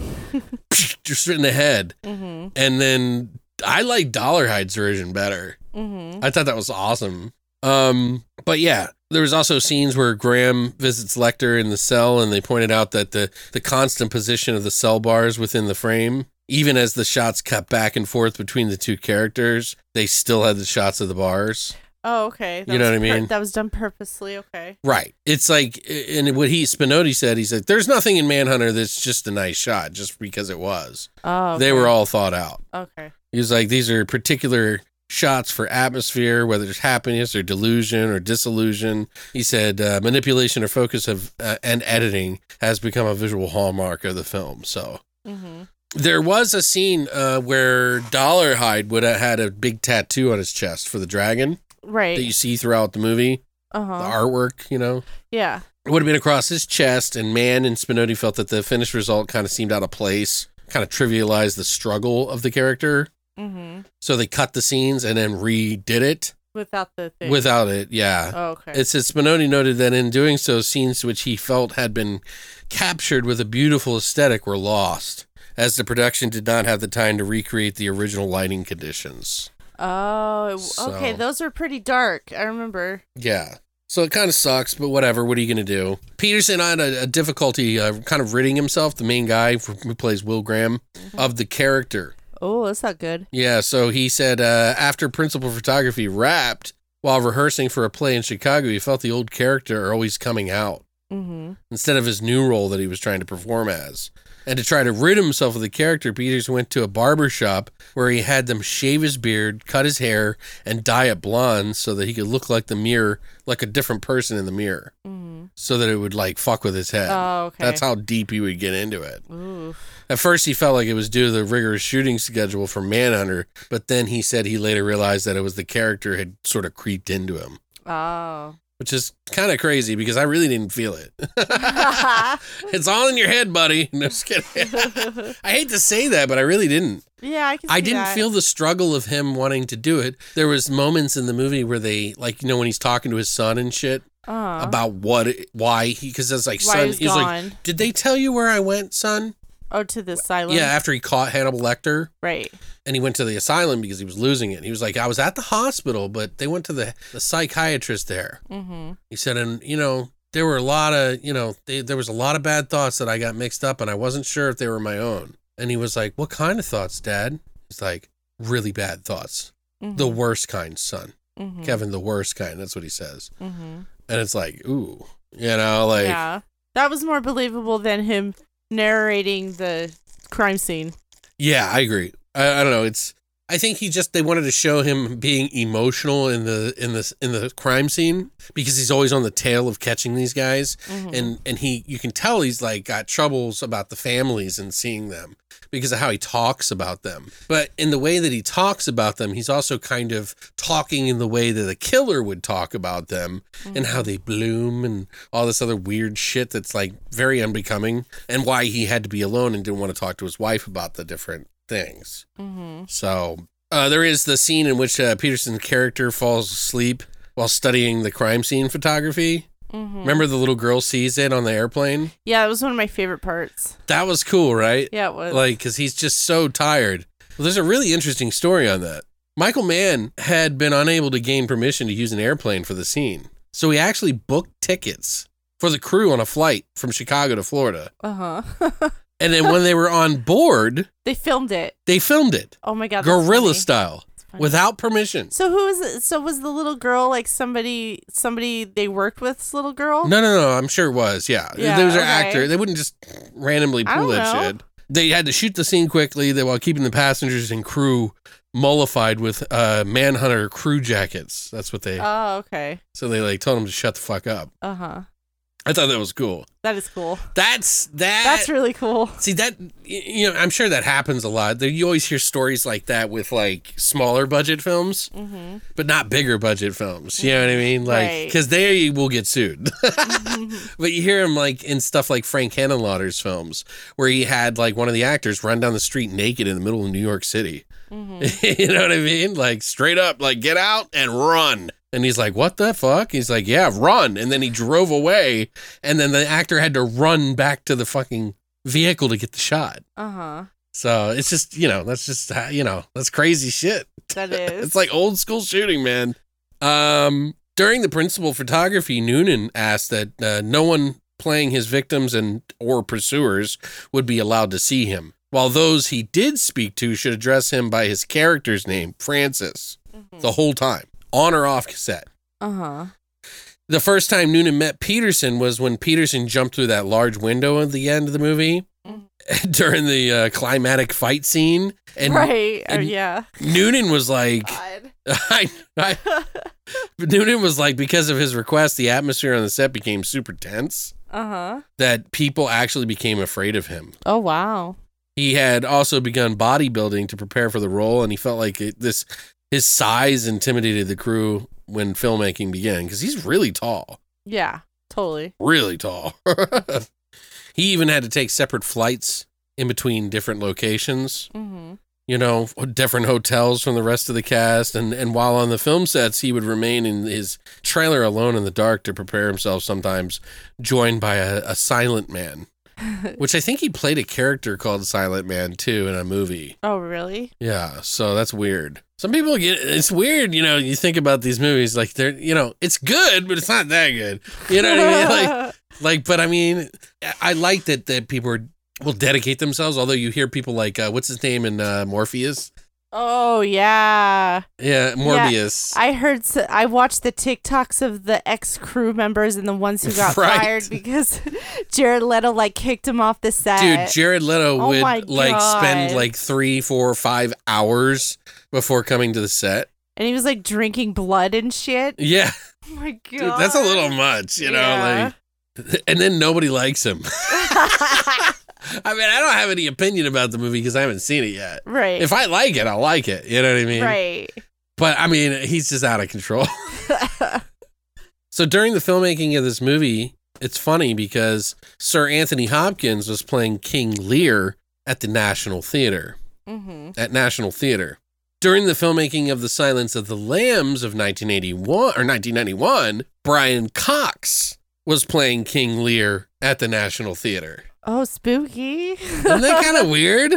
(laughs) just in the head. Mm-hmm. And then I like Dollarhyde's version better. Mm-hmm. I thought that was awesome. Um, but yeah, there was also scenes where Graham visits Lecter in the cell, and they pointed out that the the constant position of the cell bars within the frame, even as the shots cut back and forth between the two characters, they still had the shots of the bars. Oh, okay. You know what I mean? that was done purposely. Okay. Right. It's like, and what he Spinotti said, he said, "There's nothing in Manhunter that's just a nice shot, just because it was. Oh, They were all thought out." Okay. He was like, "These are particular shots for atmosphere, whether it's happiness or delusion or disillusion." He said, uh, "Manipulation or focus of uh, and editing has become a visual hallmark of the film." So. Mm-hmm. There was a scene uh, where Dollarhyde would have had a big tattoo on his chest for the dragon that you see throughout the movie, uh-huh. the artwork, you know. Yeah. It would have been across his chest, and Mann and Spinotti felt that the finished result kind of seemed out of place, kind of trivialized the struggle of the character. Mm-hmm. So they cut the scenes and then redid it Without the thing. without it. Yeah. Oh, okay. It said Spinotti noted that in doing so, scenes which he felt had been captured with a beautiful aesthetic were lost, as the production did not have the time to recreate the original lighting conditions. Oh, it- okay. So- Those are pretty dark. I remember. Yeah. So it kind of sucks, but whatever. What are you going to do? Petersen had a, a difficulty uh, kind of ridding himself, the main guy who plays Will Graham, of the character. Oh, that's not good. Yeah, so he said uh, after principal photography wrapped while rehearsing for a play in Chicago, he felt the old character always coming out Mm-hmm. instead of his new role that he was trying to perform as. And to try to rid himself of the character, Peters went to a barber shop where he had them shave his beard, cut his hair, and dye it blonde so that he could look like the mirror, like a different person in the mirror, mm-hmm. so that it would like fuck with his head. Oh, okay. That's how deep he would get into it. Ooh. At first, he felt like it was due to the rigorous shooting schedule for Manhunter, but then he said he later realized that it was the character had sort of creeped into him, Oh. Which is kind of crazy because I really didn't feel it. (laughs) it's all in your head, buddy. (laughs) No, just kidding. (laughs) I hate to say that, but I really didn't. yeah, I can. I didn't that. feel the struggle of him wanting to do it. There was moments in the movie where they, like, you know, when he's talking to his son and shit Uh, about what, it- why he, because it's like, Why son, he's he's like, did they tell you where I went, son? Oh, to the asylum. Yeah, after he caught Hannibal Lecter. Right. and he went to the asylum because he was losing it. He was like, I was at the hospital, but they went to the, the psychiatrist there. Mm-hmm. He said, and you know, there were a lot of, you know, they, there was a lot of bad thoughts that I got mixed up and I wasn't sure if they were my own. And he was like, What kind of thoughts, Dad? He's like, Really bad thoughts. The worst kind, son. Mm-hmm. Kevin, the worst kind. That's what he says. Mm-hmm. And it's like, Ooh, you know, like, yeah, that was more believable than him narrating the crime scene. Yeah, I agree. I, I don't know. It's I think he just they wanted to show him being emotional in the in the in the crime scene because he's always on the tail of catching these guys Mm-hmm. and and he you can tell he's like got troubles about the families and seeing them because of how he talks about them. But in the way that he talks about them, he's also kind of talking in the way that a killer would talk about them and how they bloom and all this other weird shit that's like very unbecoming and why he had to be alone and didn't want to talk to his wife about the different things. Mm-hmm. So uh, there is the scene in which uh, Petersen's character falls asleep while studying the crime scene photography. Mm-hmm. Remember the little girl sees it on the airplane? Yeah, it was one of my favorite parts. That was cool, right? Yeah, it was. Like, because he's just so tired. Well, there's a really interesting story on that. Michael Mann had been unable to gain permission to use an airplane for the scene. So he actually booked tickets for the crew on a flight from Chicago to Florida. uh huh. (laughs) And then when they were on board, (laughs) they filmed it. they filmed it Oh my god, that's guerrilla style without permission. So who is it? So was the little girl like somebody? Somebody they worked with's little girl? No, no, no. I'm sure it was. Yeah. Yeah, Those are okay. actor. They wouldn't just randomly pull that know. shit. They had to shoot the scene quickly that while keeping the passengers and crew mollified with uh, Manhunter crew jackets. That's what they. Oh, okay. so they like told them to shut the fuck up. Uh huh. I thought that was cool. That is cool. That's that. That's really cool. See that you know I'm sure that happens a lot. You always hear stories like that with like smaller budget films, Mm-hmm. but not bigger budget films. You know what I mm-hmm. mean? Like Right. because they will get sued. (laughs) Mm-hmm. but you hear them like in stuff like Frank Henenlotter's films, where he had like one of the actors run down the street naked in the middle of New York City. Mm-hmm. (laughs) you know what I mean? Like straight up, like get out and run. And he's like, "What the fuck?" He's like, "Yeah, run." And then he drove away, and then the actor had to run back to the fucking vehicle to get the shot. Uh huh. So it's just, you know, that's just, how- you know, that's crazy shit. That (laughs) is. It's like old school shooting, man. Um, during the principal photography, Noonan asked that uh, no one playing his victims and or pursuers would be allowed to see him, while those he did speak to should address him by his character's name, Francis, the whole time, on or off cassette. Uh huh. The first time Noonan met Petersen was when Petersen jumped through that large window at the end of the movie (laughs) during the uh, climatic fight scene. And right. Oh, and- yeah. Noonan was like. (laughs) I, I, Noonan was like, because of his request, the atmosphere on the set became super tense Uh huh. that people actually became afraid of him. Oh wow. He had also begun bodybuilding to prepare for the role, and he felt like it, this his size intimidated the crew when filmmaking began because he's really tall, Yeah. Totally. really tall. (laughs) he even had to take separate flights in between different locations. Mm-hmm. you know, different hotels from the rest of the cast. And, and while on the film sets, he would remain in his trailer alone in the dark to prepare himself, sometimes joined by a, a silent man, (laughs) which I think he played a character called Silent Man too in a movie. Oh really? Yeah, so that's weird. Some people get it's weird, you know. You think about these movies like they're, you know, it's good, but it's not that good. You know what I mean? (laughs) Like, (laughs) like, but I mean, I like that that people are, will dedicate themselves. Although you hear people like, uh, what's his name in uh, Morpheus, Oh yeah. Yeah, Morbius. I heard. I watched the TikToks of the ex crew members and the ones who got (laughs) Right. fired because (laughs) Jared Leto like kicked him off the set. Dude, Jared Leto Oh would like spend like three, four, five hours before coming to the set. and he was like drinking blood and shit. Yeah, (laughs) Oh my god. dude, that's a little much, you know. Yeah. Like, and then nobody likes him. I mean, I don't have any opinion about the movie because I haven't seen it yet. right. If I like it, I'll like it. You know what I mean? right. But I mean, he's just out of control. (laughs) so during the filmmaking of this movie, it's funny because Sir Anthony Hopkins was playing King Lear at the National Theater. hmm At National Theater. During the filmmaking of The Silence of the Lambs of 1981 or 1991, Brian Cox was playing King Lear at the National Theater. Oh, spooky. Isn't that kind of (laughs) weird?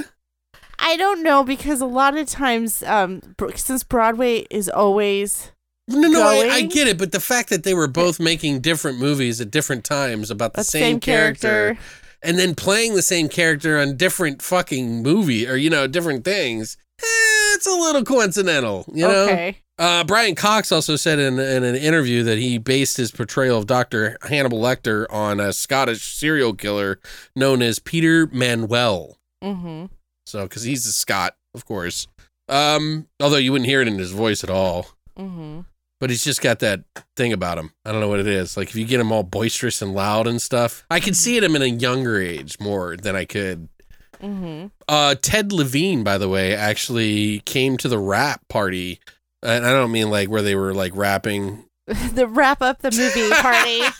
I don't know because a lot of times, um, since Broadway is always No, no, I, I get it, but the fact that they were both making different movies at different times about the the same, character, and then playing the same character on different fucking movie or you know different things, eh, it's a little coincidental, you know. Okay. Uh, Brian Cox also said in, in an interview that he based his portrayal of Doctor Hannibal Lecter on a Scottish serial killer known as Peter Manuel. Mm-hmm. So, because he's a Scot, of course. Um, although you wouldn't hear it in his voice at all. Mm-hmm. but he's just got that thing about him. I don't know what it is. Like if you get him all boisterous and loud and stuff, I could see it him in a younger age more than I could. Mm-hmm. Uh, Ted Levine, by the way, actually came to the rap party, and I don't mean like where they were like rapping. (laughs) the wrap up the movie party. (laughs)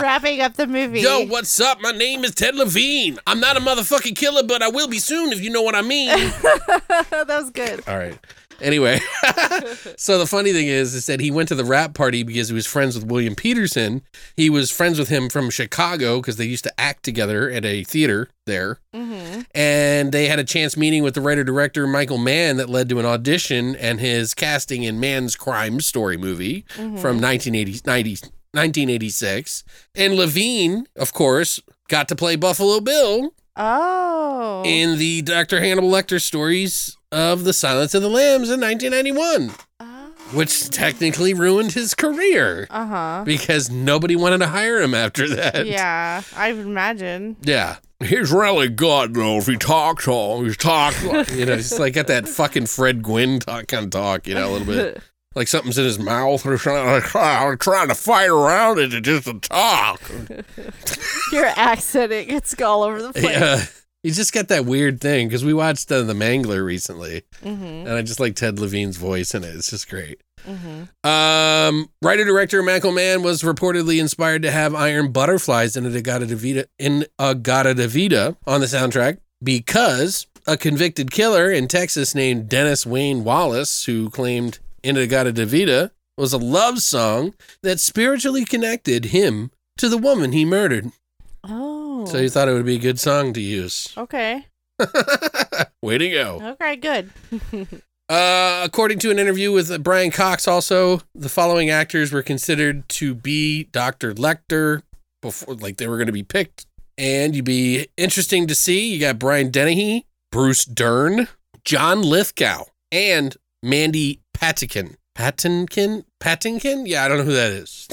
Wrapping up the movie. Yo, what's up? My name is Ted Levine. I'm not a motherfucking killer, but I will be soon if you know what I mean. (laughs) that was good. All right. Anyway, (laughs) so the funny thing is, is that he went to the rap party because he was friends with William Petersen. He was friends with him from Chicago because they used to act together at a theater there. Mm-hmm. And they had a chance meeting with the writer director Michael Mann that led to an audition and his casting in Mann's Crime Story movie from 1980, 90 1986. And Levine, of course, got to play Buffalo Bill Oh. in the Dr. Hannibal Lecter stories of The Silence of the Lambs in 1991, which technically ruined his career Uh huh. because nobody wanted to hire him after that. Yeah, I imagine. Yeah. He's really good, though. If he talks all, he's talk. you know, he's like got that fucking Fred Gwynne talk, kind of talk, you know, a little bit. (laughs) Like something's in his mouth or something. Like, I'm trying to fight around it to just to talk. (laughs) Your accent, it gets all over the (laughs) place. Yeah. He's just got that weird thing because we watched uh, The Mangler recently, Mm-hmm. and I just like Ted Levine's voice in it. It's just great. Mm-hmm. Um, writer director Michael Mann was reportedly inspired to have Iron Butterfly's in a Agata Davida in Agata Davida on the soundtrack because a convicted killer in Texas named Dennis Wayne Wallace, who claimed In-A-Gadda-Da-Vida was a love song that spiritually connected him to the woman he murdered. So you thought it would be a good song to use. okay. (laughs) Way to go. Okay, good. (laughs) Uh, according to an interview with Brian Cox, also the following actors were considered to be Dr. Lecter before, like they were going to be picked, and you'd be interesting to see. You got Brian Dennehy, Bruce Dern, John Lithgow, and Mandy Patinkin. Patinkin, Patinkin? Yeah, I don't know who that is,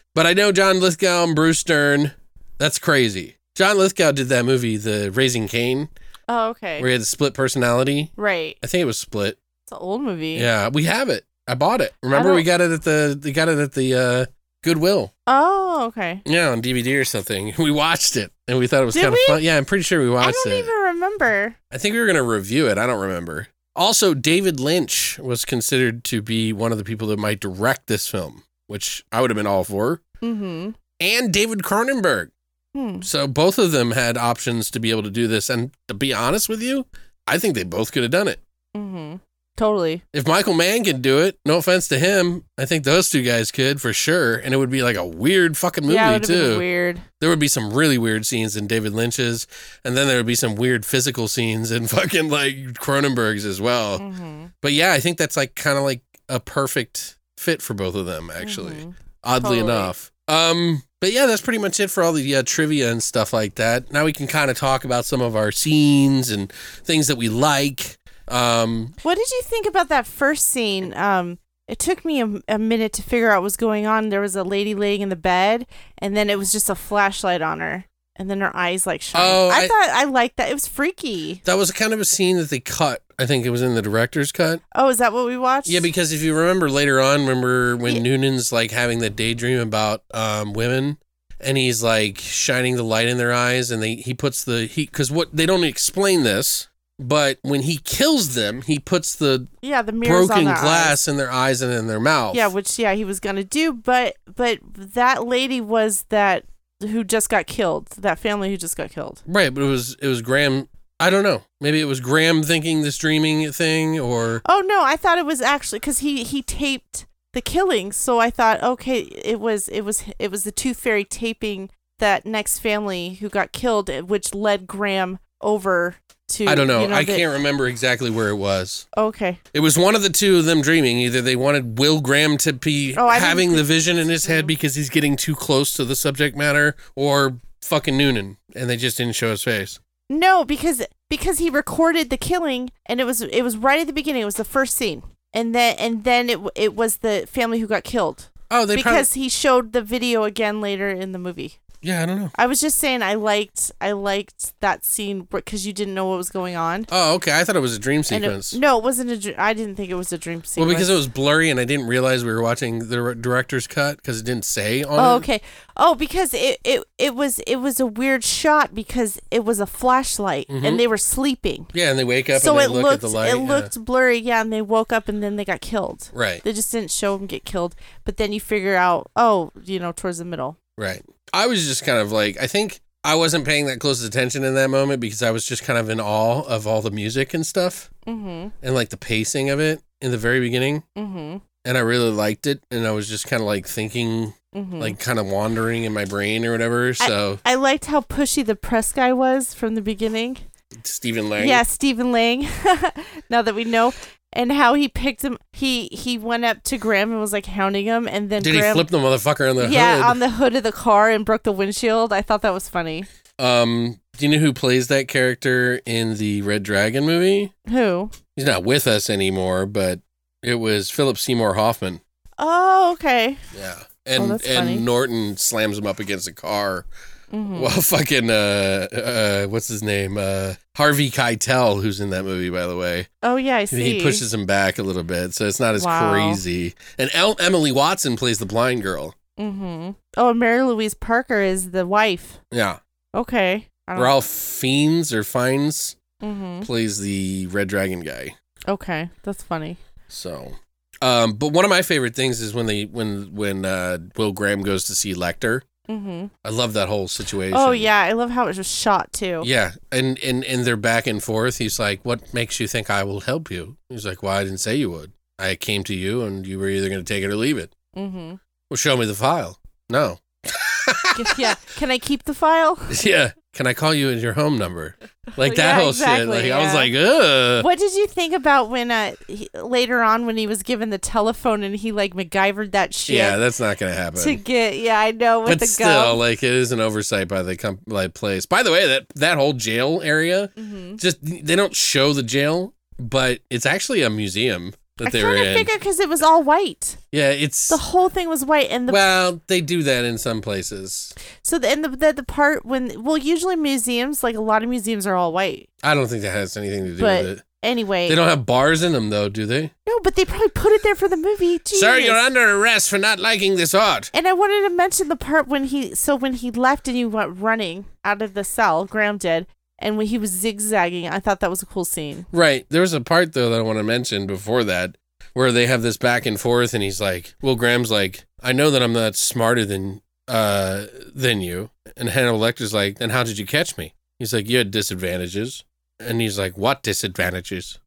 (laughs) but I know John Lithgow and Bruce Dern. That's crazy. John Lithgow did that movie, The Raising Cain, oh, okay. where he had the split personality. Right. I think it was split. It's an old movie. Yeah, we have it. I bought it. Remember, we got it at the we got it at the uh, Goodwill. Oh, okay. Yeah, on DVD or something. (laughs) We watched it and we thought it was Did kind of fun. Yeah, I'm pretty sure we watched it. I don't it. even remember. I think we were gonna review it. I don't remember. Also, David Lynch was considered to be one of the people that might direct this film, which I would have been all for. Mm-hmm. And David Cronenberg. Hmm. So both of them had options to be able to do this. And to be honest with you, I think they both could have done it. Mm-hmm. Totally. If Michael Mann can do it, no offense to him, I think those two guys could for sure. And it would be like a weird fucking movie yeah, it would been too. weird. There would be some really weird scenes in David Lynch's, and then there would be some weird physical scenes in (laughs) fucking like Cronenberg's as well. Mm-hmm. But yeah, I think that's like kind of like a perfect fit for both of them, actually. Mhm. Oddly Totally. enough. Um, but yeah, that's pretty much it for all the uh, trivia and stuff like that. Now we can kind of talk about some of our scenes and things that we like. Um, What did you think about that first scene? Um, it took me a, a minute to figure out what was going on. There was a lady laying in the bed, and then it was just a flashlight on her, and then her eyes like shine. Oh, I, I- thought I liked that. It was freaky. that was kind of a scene that they cut. I think it was in the director's cut. Oh, is that what we watched? Yeah, because if you remember later on, remember when Yeah. Noonan's like having the daydream about um, women, and he's like shining the light in their eyes, and they he puts the he because what they don't explain this, but when he kills them, he puts the yeah, the broken glass Eyes. in their eyes and in their mouth. Yeah, which yeah he was gonna do, but but that lady was that who just got killed. That family who just got killed. right. But it was it was Graham. I don't know. Maybe it was Graham thinking the streaming thing, or Oh no, I thought it was actually because he he taped the killings. So I thought, okay, it was it was it was the Tooth Fairy taping that next family who got killed, eh, which led Graham over to. I don't know. you I the- can't remember exactly where it was. Okay, It was one of the two of them dreaming. Either they wanted Will Graham to be Oh, having the vision in his head because he's getting too close to the subject matter, or fucking Noonan, and they just didn't show his face. No, because because he recorded the killing, and it was it was right at the beginning. It was the first scene, and then and then it it was the family who got killed Oh, they because he showed the video again later in the movie. Yeah, I don't know. I was just saying I liked I liked that scene because you didn't know what was going on. Oh, okay. I thought it was a dream And sequence. it, no, it wasn't a. dr- I didn't think it was a dream sequence. well, because it was blurry, and I didn't realize we were watching the re- director's cut because it didn't say on Oh, it. okay. Oh, because it, it it was it was a weird shot because it was a flashlight and mm-hmm. they were sleeping. Yeah, and they wake up so and they it look looked at the light. it yeah. looked blurry, yeah, and they woke up and then they got killed. right. They just didn't show them get killed, but then you figure out, oh, you know, towards the middle. Right. I was just kind of like, I think I wasn't paying that close attention in that moment because I was just kind of in awe of all the music and stuff Mm-hmm. and like the pacing of it in the very beginning. Mm-hmm. And I really liked it. And I was just kind of like thinking, Mm-hmm. like kind of wandering in my brain or whatever. So I liked how pushy the press guy was from the beginning. Stephen Lang. Yeah, Stephen Lang. (laughs) now that we know, and how he picked him, he he went up to Graham and was like hounding him, and then Did he flip the motherfucker on the yeah, hood? on the hood of the car and broke the windshield. I thought that was funny. um, do you know who plays that character in the Red Dragon movie? Who? He's not with us anymore, but it was Philip Seymour Hoffman. Oh, okay. Yeah. And that's and funny. Norton slams him up against a car. Mhm. Well, (laughs) fucking uh, uh, what's his name? Uh, Harvey Keitel, who's in that movie, by the way. Oh yeah, I see. He pushes him back a little bit, so it's not as Wow. crazy. And El- Emily Watson plays the blind girl. Mm-hmm. Oh, and Mary Louise Parker is the wife. Yeah, Okay. Ralph Fiennes or Fiennes Mhm. plays the Red Dragon guy. Okay, that's funny. So, um, but one of my favorite things is when they when when uh, Will Graham goes to see Lecter. Mm-hmm. I love that whole situation. Oh yeah, I love how it was shot too. Yeah, and and and they're back and forth. He's like, "What makes you think I will help you?" He's like, "Well, I didn't say you would. I came to you, and you were either going to take it or leave it. Mm-hmm. Well, show me the file. No. (laughs) yeah. Can I keep the file? (laughs) yeah. Can I call you at your home number? (laughs) Like that Yeah, whole exactly, shit. Like I was like, ugh. What did you think about when uh he, later on when he was given the telephone and he like MacGyvered that shit Yeah, that's not going to happen. to get yeah I know with but the still, gum. like it is an oversight by the com- like place. By the way, that that whole jail area, Mm-hmm. just they don't show the jail, but it's actually a museum that I they were kind of in. figured because it was all white. yeah, it's The whole thing was white, and the well, they do that in some places. so the and the, the the part when well usually museums like a lot of museums are all white. I don't think that has anything to do But with it. Anyway, They don't have bars in them, though, do they? no, but they probably put it there for the movie. (laughs) Sir, you're under arrest for not liking this art. And I wanted to mention the part when he so when he left and he went running out of the cell, Graham did, and when he was zigzagging, I thought that was a cool scene. Right. There was a part though that I want to mention before that, where they have this back and forth, and he's like, "Will Graham's like, I know that I'm not smarter than uh than you," and Hannibal Lecter's like, "Then how did you catch me?" He's like, "You had disadvantages," and he's like, "What disadvantages?"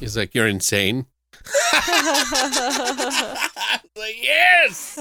He's like, "You're insane." (laughs) Like, yes.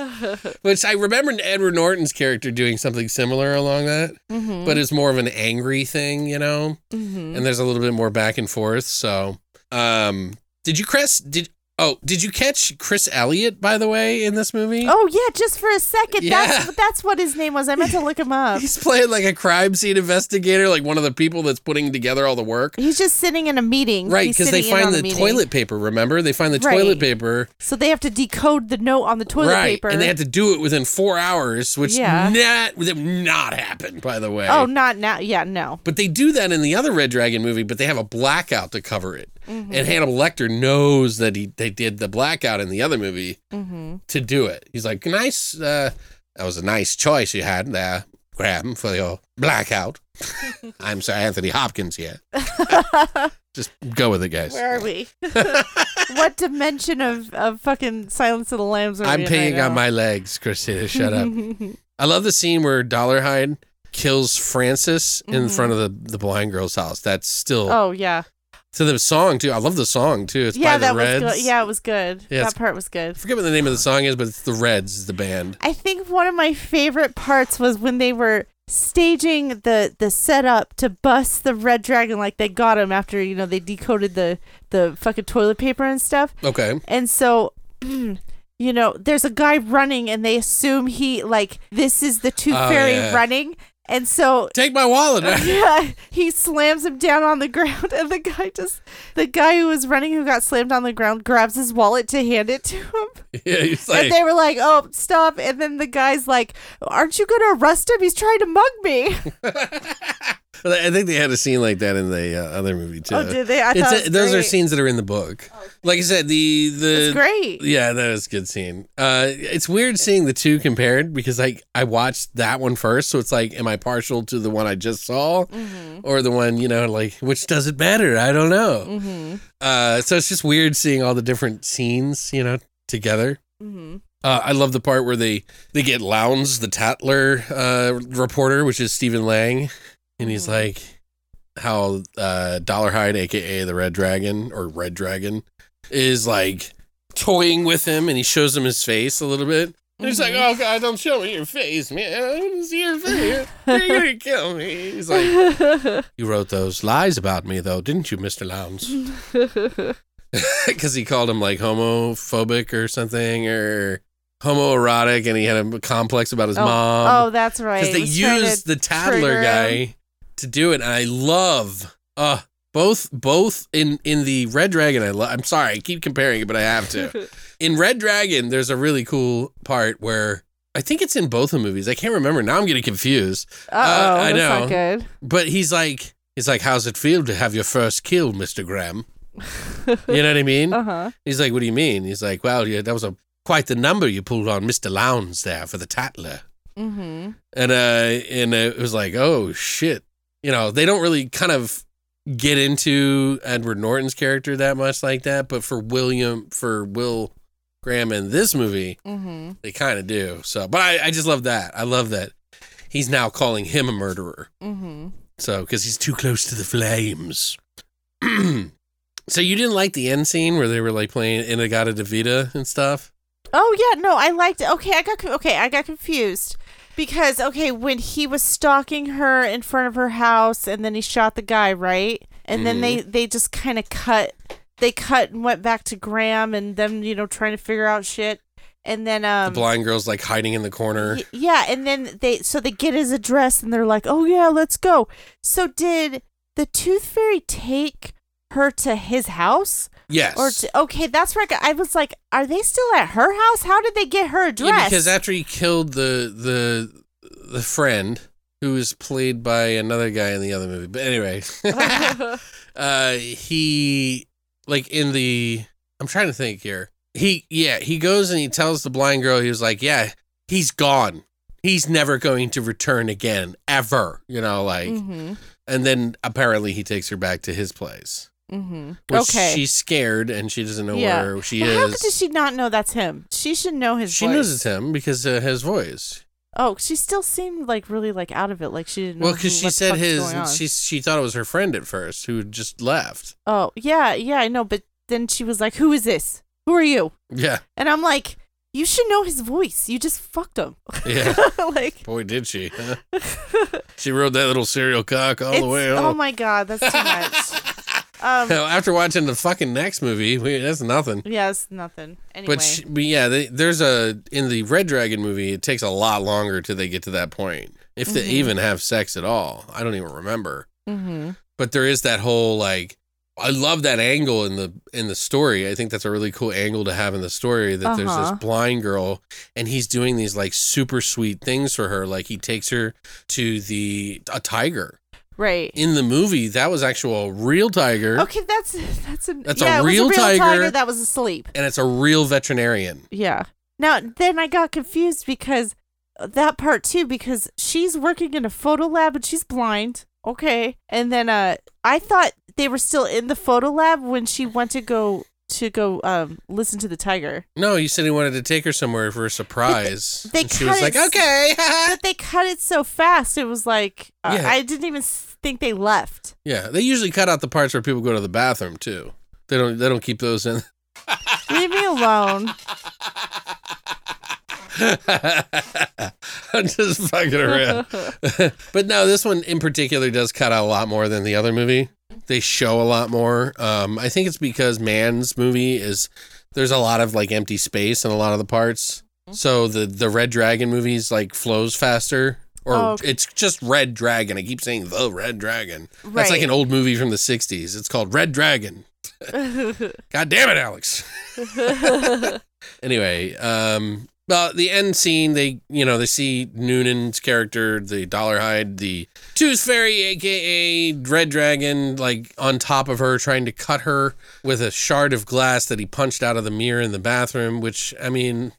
(laughs) Which I remember Edward Norton's character doing something similar along that, Mm-hmm. but it's more of an angry thing, you know. mm-hmm. And there's a little bit more back and forth. So, um, did you Chris? Did Oh, did you catch Chris Elliott by the way in this movie? Oh yeah, just for a second. Yeah. That's (laughs) that's what his name was. I meant to look him up. He's playing like a crime scene investigator, like one of the people that's putting together all the work. He's just sitting in a meeting. Right, because they find on the toilet paper. Remember, they find the Right. toilet paper. So they have to decode the note on the toilet right, paper. and they had to do it within four hours, which Yeah. not would have not happened, by the way. oh, not now. Yeah, no. But they do that in the other Red Dragon movie, but they have a blackout to cover it. Mm-hmm. And Hannibal Lecter knows that he they did the blackout in the other movie Mm-hmm. to do it. He's like, nice. Uh, that was a nice choice you had there, Graham, for your blackout. (laughs) I'm Sir Anthony Hopkins here. (laughs) Just go with it, guys. Where are we? (laughs) what dimension of, of fucking Silence of the Lambs are I'm we peeing right on my legs, Christina. Shut up. I love the scene where Dollarhyde kills Francis in front of the, the blind girl's house. That's still Mm-hmm. Oh yeah, to the song too. I love the song too. It's yeah, by that the Reds. was good. Yeah, it was good. Yeah, that part was good. I forget what the name of the song is, but it's the Reds, the band. I think one of my favorite parts was when they were staging the the setup to bust the red dragon like they got him after you know they decoded the the fucking toilet paper and stuff Okay. and so (clears throat) you know there's a guy running and they assume he like this is the tooth Oh, fairy yeah. running and so Take my wallet. (laughs) yeah, he slams him down on the ground, (laughs) and the guy just, the guy who was running, who got slammed on the ground, grabs his wallet to hand it to him. (laughs) yeah, he's like, and they were like, "Oh, stop!" And then the guy's like, "Aren't you going to arrest him? He's trying to mug me." I think they had a scene like that in the uh, other movie too. oh, did they? I thought a- was those are scenes that are in the book. Like I said, the the It's great. Yeah, that is a good scene. Uh, it's weird seeing the two compared because like I watched that one first, so it's like, am I partial to the one I just saw, Mm-hmm. or the one you know, like which does it better? I don't know. Mm-hmm. Uh, so it's just weird seeing all the different scenes, you know, together. Mm-hmm. Uh, I love the part where they they get Lounds, the Tattler uh, reporter, which is Stephen Lang, and he's Mm-hmm. like how uh, Dollarhyde, aka the Red Dragon or Red Dragon, is like toying with him, and he shows him his face a little bit. And he's like, Mm-hmm. "Oh God, don't show me your face, man! I want to see your face. (laughs) You're gonna kill me." He's like, (laughs) "You wrote those lies about me, though, didn't you, Mister Lounds?" (laughs) Because he called him like homophobic or something, or homoerotic, and he had a complex about his oh, mom oh, that's right. because they Was trying to used the toddler trigger guy to do it, and I love uh both both in in the Red Dragon. I love. I'm sorry, I keep comparing it, but I have to. (laughs) in Red Dragon, there's a really cool part where I think it's in both the movies. I can't remember now. I'm getting confused. Uh oh, I that's know. not good. But he's like, he's like, how's it feel to have your first kill, Mister Graham? you know what I mean? (laughs) Uh huh. He's like, what do you mean? He's like, well, yeah, that was a quite the number you pulled on Mister Lounds there for the Tattler." Mm-hmm. and uh and uh, it was like oh shit you know they don't really kind of get into edward norton's character that much like that but for william for will graham in this movie Mm-hmm. they kind of do so but I, I just love that i love that he's now calling him a murderer Mm-hmm. so because he's too close to the flames (clears throat) so you didn't like the end scene where they were like playing In-A-Gadda-Da-Vida and stuff Oh yeah, no, I liked it. Okay, I got okay, I got confused because okay, when he was stalking her in front of her house, and then he shot the guy, right? And then they Mm-hmm. they just kind of cut, they cut and went back to Graham and them, you know, trying to figure out shit. And then um, the blind girl's like hiding in the corner y- yeah, and then they so they get his address and they're like, oh yeah, let's go. So did the Tooth Fairy take her to his house? Yes Or to, okay, that's right. I was like, are they still at her house? How did they get her address? Yeah, because after he killed the the the friend who was played by another guy in the other movie. But anyway, (laughs) (laughs) uh he like in the I'm trying to think here. He yeah, he goes and he tells the blind girl he was like, "Yeah, he's gone. He's never going to return again ever." You know, like mm-hmm. and then apparently he takes her back to his place. Mm-hmm. Which Okay. she's scared and she doesn't know Yeah. where she Well, How is. does she not know that's him? She should know his she voice. knows it's him because of his voice. Oh, she still seemed like really like out of it, like she didn't know. Well, because she said his, she she thought it was her friend at first who just left. Oh, yeah, yeah, I know, but then she was like, "Who is this? Who are you?" Yeah, And I'm like, "You should know his voice. You just fucked him." yeah. (laughs) like, Boy, did she! (laughs) she rode that little serial cock all the way oh my god, that's too much. (laughs) Um, After watching the fucking next movie, we, that's nothing. yes, nothing. Anyway, But, sh- but yeah, they, there's a in the Red Dragon movie. It takes a lot longer till they get to that point, if they even have sex at all. I don't even remember. hmm But there is that whole like, I love that angle in the in the story. I think that's a really cool angle to have in the story. That there's Uh-huh. this blind girl, and he's doing these like super sweet things for her. Like he takes her to the a tiger right. in the movie. That was actual real tiger, Okay, that's that's a That's a yeah, was real a real tiger. tiger that was asleep. and it's a real veterinarian. Yeah. Now then I got confused because that part too because she's working in a photo lab and she's blind. Okay. And then uh I thought they were still in the photo lab when she went to go to go um listen to the tiger. No, you said he wanted to take her somewhere for a surprise. they and she cut was like, it- okay. (laughs) But they cut it so fast. It was like uh, Yeah. I didn't even think they left. yeah, they usually cut out the parts where people go to the bathroom too. They don't. They don't keep those in. (laughs) Leave me alone. (laughs) I'm just fucking around. (laughs) but no, this one in particular does cut out a lot more than the other movie. They show a lot more. Um, I think it's because Mann's movie is there's a lot of like empty space in a lot of the parts. So the the Red Dragon movies like flows faster. Or Oh, okay. it's just Red Dragon. I keep saying the Red Dragon. That's like an old movie from the '60s. It's called Red Dragon. (laughs) God damn it, Alex. (laughs) anyway, um, well, the end scene, they, you know, they see Noonan's character, the Dollarhyde, the Tooth Fairy, aka Red Dragon, like on top of her, trying to cut her with a shard of glass that he punched out of the mirror in the bathroom. Which, I mean,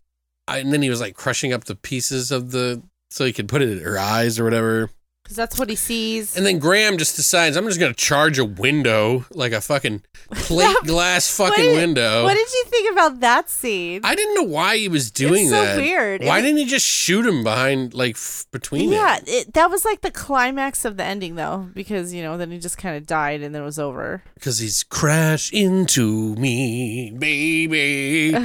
I, and then he was like crushing up the pieces of the so he could put it in her eyes or whatever. Cuz that's what he sees. And then Graham just decides I'm just gonna charge a window like a fucking plate (laughs) glass fucking What did- window. What did you think about that scene? I didn't know why he was doing It's so that. weird. Why It- didn't he just shoot him behind, like f- between yeah, it? it, that was like the climax of the ending, though, because you know then he just kind of died and then it was over. Because he's crash into me, baby. (laughs) (laughs)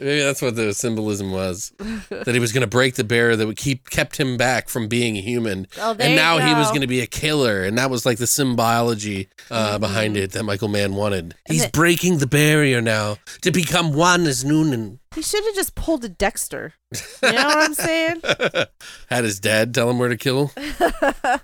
Maybe that's what the symbolism was. that he was going to break the barrier that would keep kept him back from being a human. Oh, and now he was going to be a killer, and that was like the symbology uh, behind it that Michael Mann wanted. Mm-hmm. And He's the- breaking the barrier now to become one as Noonan. He should have just pulled a Dexter. You know what I'm saying? (laughs) Had his dad tell him where to kill. (laughs)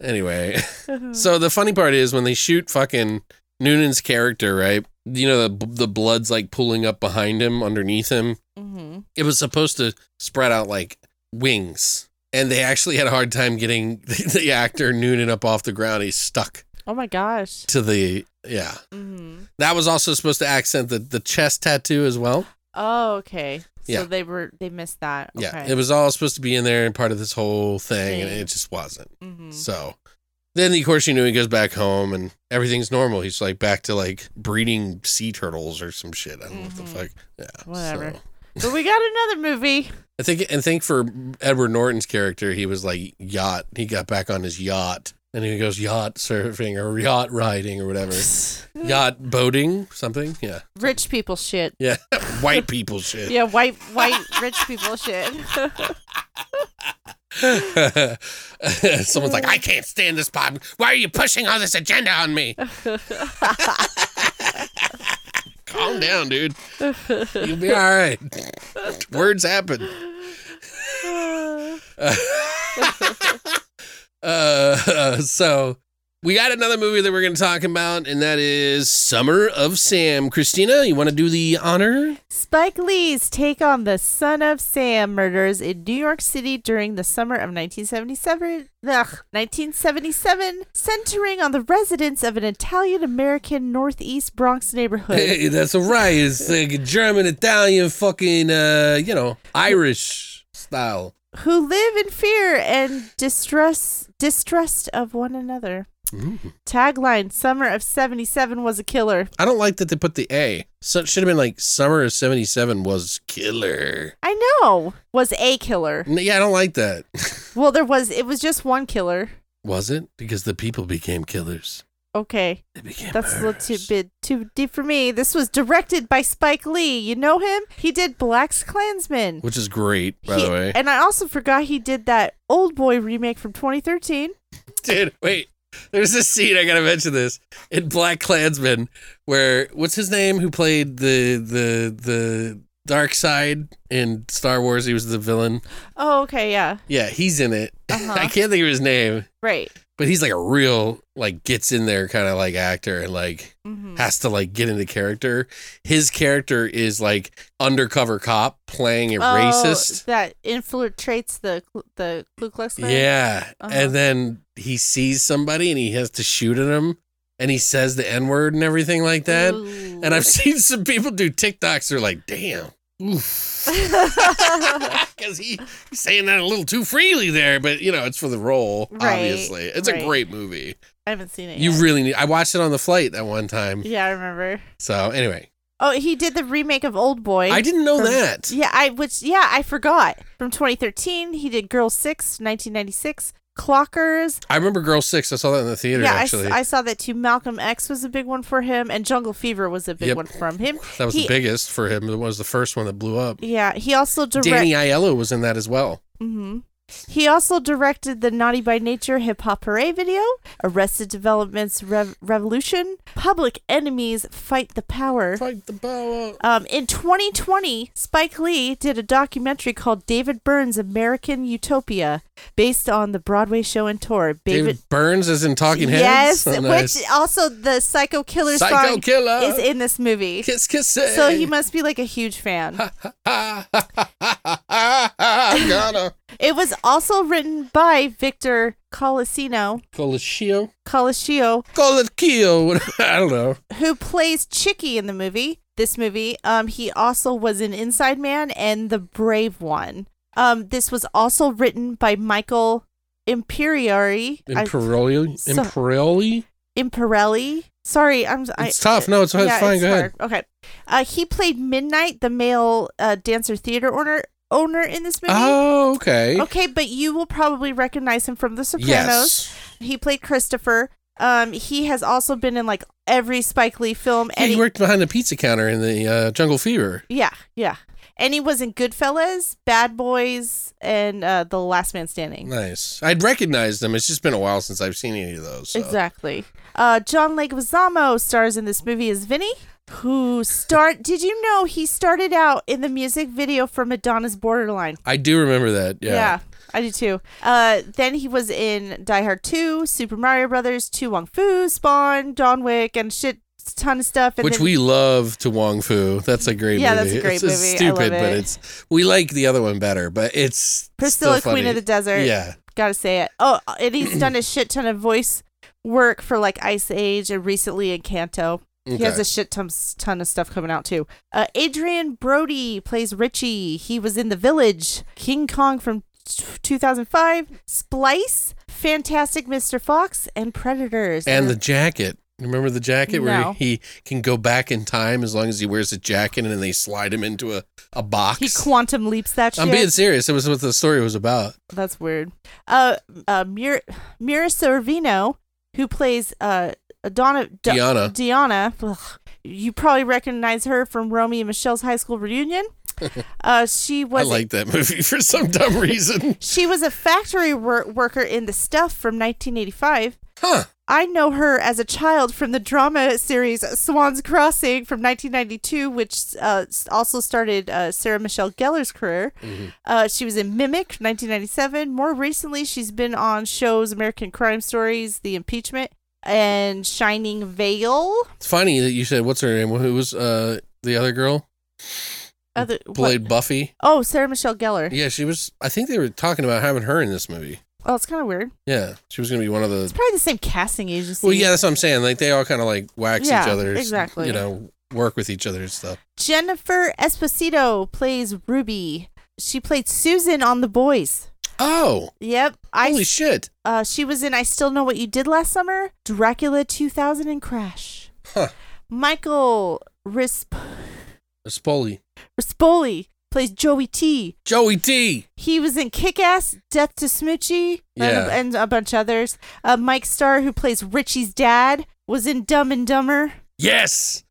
anyway, (laughs) so the funny part is when they shoot fucking Noonan's character, right? You know the the blood's like pulling up behind him, underneath him. hmm It was supposed to spread out like wings, and they actually had a hard time getting (laughs) the actor Noonan up off the ground. He's stuck Oh my gosh. to the yeah. hmm That was also supposed to accent the the chest tattoo as well. Oh, okay. So Yeah. they were they missed that. Okay. Yeah, it was all supposed to be in there and part of this whole thing, and it just wasn't. hmm So then, of course, you know, he goes back home and everything's normal. He's like back to like breeding sea turtles or some shit. I don't know what the Mhm. fuck. Yeah. Whatever. so- But we got another movie. I think, and think for Edward Norton's character, he was like yacht. He got back on his yacht and he goes yacht surfing or yacht riding or whatever. (laughs) yacht boating, something. Yeah. Rich people shit. Yeah. (laughs) White people shit. Yeah, white white rich people shit. (laughs) Someone's like, I can't stand this, Bob. Why are you pushing all this agenda on me? Calm down, dude. You'll be all right. Words happen. Uh, (laughs) so we got another movie that we're going to talk about, and that is Summer of Sam. Christina, you want to do the honor? Spike Lee's take on the Son of Sam murders in New York City during the summer of 1977, ugh, 1977, centering on the residents of an Italian American Northeast Bronx neighborhood. Hey, that's all right. It's like German, Italian, fucking, uh, you know, Irish style. Who live in fear and distress distrust of one another. Tagline Summer of 77 was a killer. I don't like that they put the A. So it should have been like Summer of 77 was killer. I know. Was a killer. Yeah, I don't like that. (laughs) Well, there was it was just one killer. was it? Because the people became killers. Okay. That's a little too bit too deep for me. This was directed by Spike Lee. You know him? He did Black's Klansman. Which is great, by He- the way. And I also forgot he did that Old Boy remake from 2013. Dude, wait. There's this scene I gotta mention this in Black Klansman where what's his name who played the the the dark side in Star Wars? He was the villain. Oh, okay, yeah. Yeah, he's in it. (laughs) Uh-huh. I can't think of his name, Right. But he's like a real like gets in there kind of like actor and like Mhm. has to like get into character. His character is like undercover cop playing a Oh, racist. that infiltrates the the Ku Klux Klan. Yeah. Uh-huh. And then he sees somebody and he has to shoot at him and he says the N word and everything like that. Ooh. And I've seen some people do TikToks. They're like, damn. Oof. (laughs) Because he, he's saying that a little too freely there, but you know, it's for the role, Right, obviously. It's right. a great movie. I haven't seen it. You yet. really need, I watched it on the flight that one time. yeah, I remember. So, anyway, Oh, he did the remake of Old Boy. I didn't know from- that. Yeah, I which yeah I forgot from 2013. He did Girl Six, 1996. Clockers. I remember Girl Six. I saw that in the theater, yeah, actually. I, saw that too. Malcolm X was a big one for him, and Jungle Fever was a big Yep. one from him. that was he, the biggest for him. It was the first one that blew up. Yeah, he also direct. Danny Aiello was in that as well. hmm He also directed the Naughty by Nature hip hop parade video, Arrested Development's Rev- Revolution, Public Enemy's Fight the Power. Fight the power. Um, in 2020, Spike Lee did a documentary called David Byrne's American Utopia, based on the Broadway show and tour. David, Burns is in Talking yes, Heads. Oh, nice. which also the Psycho Killer Psycho song Killer. is in this movie. Kiss, kiss, So he must be like a huge fan. (laughs) It was also written by Victor Colosino, Colosio. Colosio, Colosio. (laughs) I don't know. who plays Chicky in the movie. This movie, um, he also was in Inside Man and The Brave One. Um, this was also written by Michael Imperioli. so- Imperioli. Imperelli. Sorry, I'm. I, It's tough. No, it's, it's yeah, fine. it's Go ahead. Okay. Uh, he played Midnight, the male uh, dancer theater owner owner in this movie. Oh, okay. Okay, but you will probably recognize him from The Sopranos. Yes. He played Christopher. Um, he has also been in like every Spike Lee film. Yeah, And he he- worked behind the pizza counter in the uh, Jungle Fever. yeah, yeah. And he was in Goodfellas, Bad Boys, and uh, The Last Man Standing. Nice. I'd recognized him. It's just been a while since I've seen any of those. so. Exactly. Uh, John Leguizamo stars in this movie as Vinny, who start. (laughs) Did you know he started out in the music video for Madonna's Borderline? I do remember that. Yeah. I do too. Uh, then he was in Die Hard 2, Super Mario Brothers, To Wong Foo, Spawn, John Wick, and shit ton of stuff. Which then- we love to Wong Foo. That's a great Yeah, movie. that's a great it's, it's movie. I stupid, love but it's we like the other one better. But it's Priscilla, Queen of the Desert. Yeah. Gotta say it. Oh, and he's done a shit ton of voice work for like Ice Age and recently in Encanto. He has a shit ton, ton of stuff coming out too. Uh, Adrien Brody plays Richie. He was in The Village, King Kong from t- 2005, Splice, Fantastic Mr. Fox, and Predators. And the jacket. Remember the jacket No. where he can go back in time as long as he wears a jacket and then they slide him into a, a box. he quantum leaps that shit. I'm being serious. It was what the story was about. That's weird. Uh, uh, Mir- Mira Sorvino, who plays uh Donna D- Diana. Diana. you probably recognize her from Romy and Michelle's high school reunion. (laughs) Uh, she was. I like that movie (laughs) for some dumb reason. she was a factory wor- worker in The Stuff from 1985. Huh. I know her as a child from the drama series Swan's Crossing from 1992, which uh, also started uh, Sarah Michelle Gellar's career. Uh, she was in Mimic 1997. More recently, she's been on shows American Crime Stories, The Impeachment, and Shining Vale. It's funny that you said what's her name? Who was uh the other girl? Other, what- Played Buffy. Oh, Sarah Michelle Gellar. Yeah, she was I think they were talking about having her in this movie. Oh, it's kind of weird. Yeah. She was gonna be one of It's the probably the same casting agency. Well, yeah, that's what I'm saying. Like they all kind of like wax Yeah, each other. exactly. You know, work with each other and stuff. Jennifer Esposito plays Ruby. She played Susan on The Boys. Oh, Yep. I holy shit. uh she was in I Still Know What You Did Last Summer, Dracula 2000 and Crash. Huh. Michael Risp- Spoli. Rispoli plays Joey T. Joey T. He was in Kick Ass, Death to Smoochy, and, Yeah. a, and a bunch others. Uh, Mike Starr, who plays Richie's dad, was in Dumb and Dumber. Yes.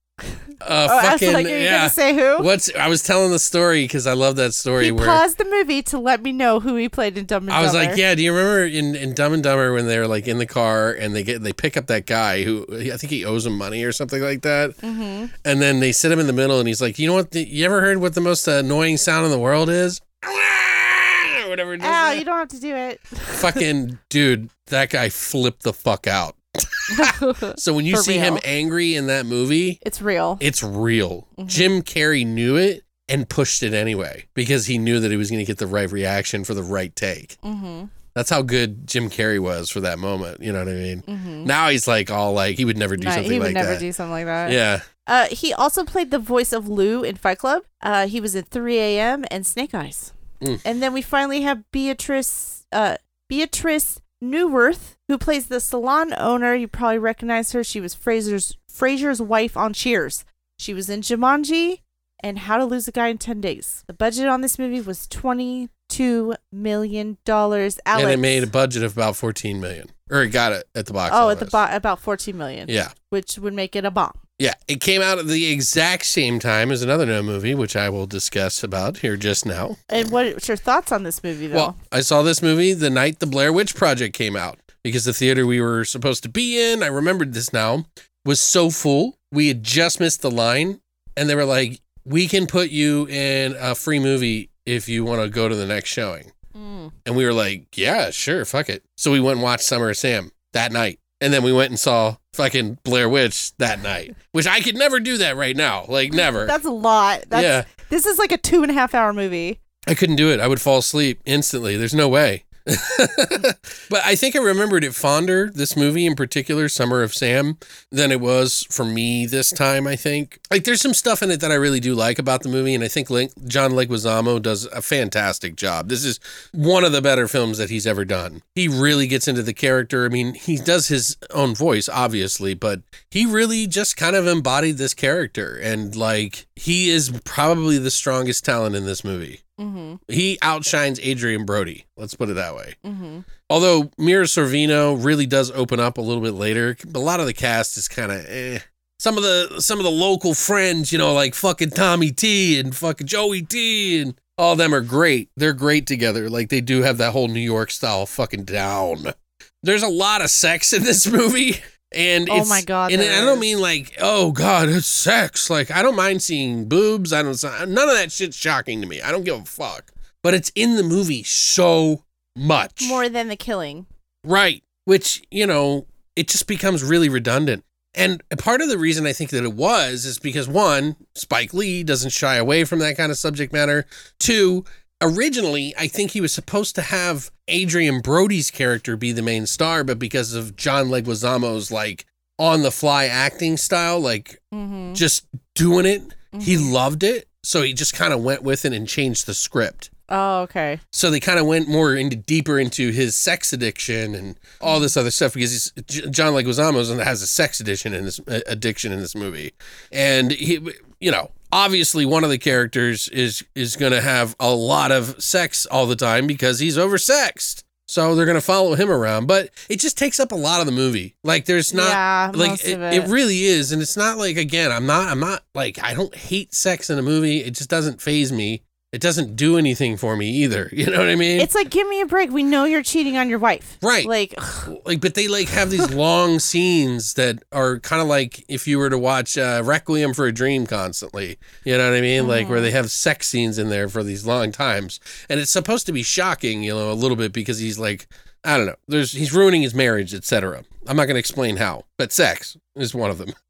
Uh, Oh, I was fucking like, are you yeah. gonna say who? What's I was telling the story because I love that story He where paused the movie to let me know who he played in Dumb and Dumber. I was like, yeah. Do you remember in, in Dumb and Dumber when they're like in the car and they get they pick up that guy who I think he owes him money or something like that, mm-hmm. and then they sit him in the middle and he's like, you know what? The, you ever heard what the most annoying sound in the world is? Or (laughs) Whatever. it is. Ow, you don't have to do it. (laughs) fucking dude, that guy flipped the fuck out. (laughs) So when you For see him angry in that movie, It's real. it's real. Mm-hmm. Jim Carrey knew it and pushed it anyway because he knew that he was going to get the right reaction for the right take. Mm-hmm. That's how good Jim Carrey was for that moment. You know what I mean? Now he's like all like he would never do No, something Mm-hmm. he would like never that. do something like that. yeah. Uh, he also played the voice of Lou in Fight Club. Uh, he was in 3 a.m. and Snake Eyes. Mm. And then we finally have Beatrice uh, Beatrice Neuwirth, who plays the salon owner. You probably recognize her. She was Frasier's Frasier's wife on Cheers. She was in Jumanji and How to Lose a Guy in 10 Days. The budget on this movie was 22 million dollars. And it made a budget of about 14 million. Or it got it at the box Oh, at the office. bo- about 14 million. Yeah. Which would make it a bomb. Yeah, it came out at the exact same time as another no movie, which I will discuss about here just now. And what's your thoughts on this movie, though? Well, I saw this movie the night the Blair Witch Project came out because the theater we were supposed to be in, I remembered this now, was so full. We had just missed the line, and they were like, "We can put you in a free movie if you want to go to the next showing." Mm. And we were like, "Yeah, sure, fuck it." So we went and watched Summer of Sam that night, and then we went and saw fucking Blair Witch that night, which I could never do that right now, like never. That's a lot. That's, Yeah. This is like a two and a half hour movie. I couldn't do it. I would fall asleep instantly. There's no way. (laughs) but I think I remembered it fonder, this movie in particular, Summer of Sam, than it was for me this time, I think. Like, there's some stuff in it that I really do like about the movie, and I think Link, John Leguizamo does a fantastic job. This is one of the better films that he's ever done. He really gets into the character. I mean, he does his own voice, obviously, but he really just kind of embodied this character, and like, he is probably the strongest talent in this movie. Mm-hmm. He outshines Adrien Brody. Let's put it that way. Mm-hmm. Although Mira Sorvino really does open up a little bit later, a lot of the cast is kind of eh. Some of the some of the local friends, you know, like fucking Tommy T and fucking Joey T and all of them are great. They're great together. Like they do have that whole New York style fucking down. There's a lot of sex in this (laughs) movie. And Oh it's- my God, And I don't mean like, oh God, it's sex. Like I don't mind seeing boobs. I don't. None of that shit's shocking to me. I don't give a fuck. But it's in the movie so much. More than the killing. Right. Which, you know, it just becomes really redundant. And part of the reason I think that it was is because one, Spike Lee doesn't shy away from that kind of subject matter. Two, originally, I think he was supposed to have Adrien Brody's character be the main star, but because of John Leguizamo's like on the fly acting style, like Mm-hmm. just doing it, he loved it. So he just kind of went with it and changed the script. Oh, okay. So they kind of went more into deeper into his sex addiction and all this other stuff because he's, J- John Leguizamo has a sex addiction in this uh, addiction in this movie, and he, you know, obviously one of the characters is is going to have a lot of sex all the time because he's oversexed. So they're going to follow him around, but it just takes up a lot of the movie. Like there's not Yeah, like it, it it. really is, and it's not like again, I'm not I'm not like I don't hate sex in a movie. It just doesn't phase me. It doesn't do anything for me either. (laughs) You know what I mean? It's like, give me a break. We know you're cheating on your wife. Right. Like, like but they like have these (laughs) long scenes that are kind of like if you were to watch uh, requiem for a dream constantly you know what i mean like where they have sex scenes in there for these long times and it's supposed to be shocking you know a little bit because he's like i don't know there's he's ruining his marriage etc i'm not going to explain how but sex is one of them (laughs)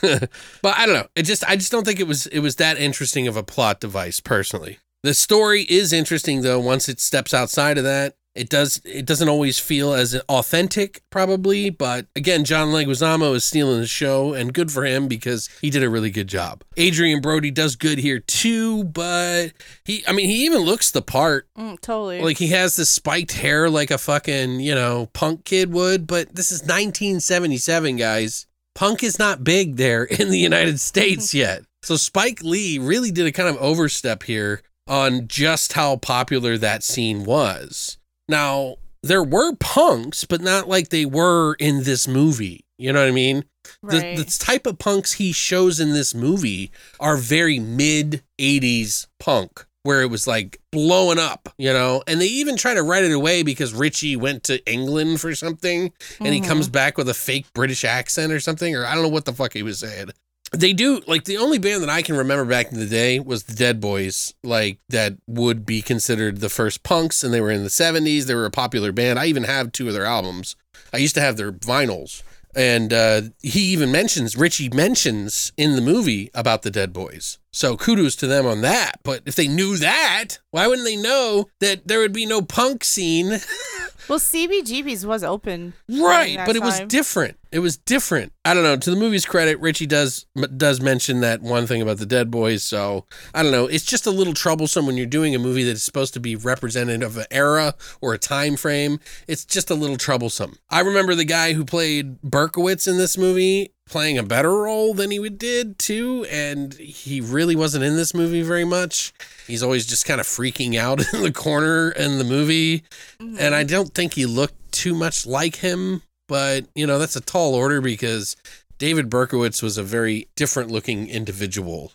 (laughs) but i don't know. It just i just don't think it was it was that interesting of a plot device personally. The story is interesting though. Once it steps outside of that it does it doesn't always feel as authentic probably. But again john leguizamo is stealing the show and good for him because he did a really good job. Adrien brody does good here too but he i mean he even looks the part. Mm, totally. like he has this spiked hair like a fucking you know punk kid would but this is 1977 guys punk is not big there (laughs) in the united states mm-hmm. yet. So spike lee really did a kind of overstep here on just how popular that scene was. Now there were punks but not like they were in this movie. You know what I mean? Right. The, the type of punks he shows in this movie are very mid 80s punk, where it was like blowing up, you know? And they even try to write it away because Richie went to England for something and he comes back with a fake British accent or something, or I don't know what the fuck he was saying. They do like the only band that I can remember back in the day was the Dead Boys, like that would be considered the first punks, and they were in the 70s. They were a popular band. I even have two of their albums. I used to have their vinyls. And uh, he even mentions, Richie mentions in the movie about the Dead Boys. So kudos to them on that. But if they knew that, why wouldn't they know that there would be no punk scene? (laughs) well, CBGB's was open. right, but it was different. It was different. I don't know. To the movie's credit, Richie does does mention that one thing about the Dead Boys. So I don't know. It's just a little troublesome when you're doing a movie that's supposed to be representative of an era or a time frame. It's just a little troublesome. I remember the guy who played Berkowitz in this movie playing a better role than he would did too, and he really wasn't in this movie very much. He's always just kind of freaking out (laughs) in the corner in the movie, and I don't think he looked too much like him. But you know, that's a tall order because David Berkowitz was a very different looking individual.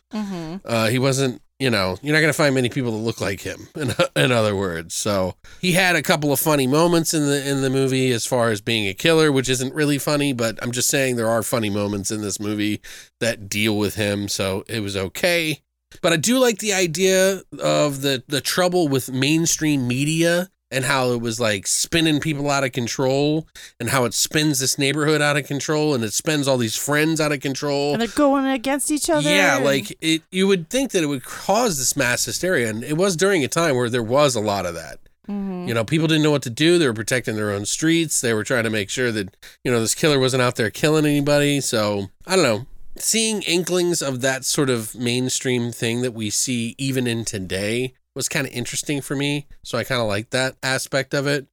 Uh, he wasn't, you know, you're not going to find many people that look like him. (laughs) In, in other words, so he had a couple of funny moments in the in the movie as far as being a killer, which isn't really funny, but I'm just saying there are funny moments in this movie that deal with him, so it was okay. But I do like the idea of the the trouble with mainstream media and how it was like spinning people out of control and how it spins this neighborhood out of control and it spins all these friends out of control. and they're going against each other. Yeah, like it you would think that it would cause this mass hysteria and it was during a time where there was a lot of that. Mm-hmm. You know, people didn't know what to do. They were protecting their own streets. They were trying to make sure that, you know, this killer wasn't out there killing anybody. So, I don't know. Seeing inklings of that sort of mainstream thing that we see even in today was kind of interesting for me. So, I kind of like that aspect of it.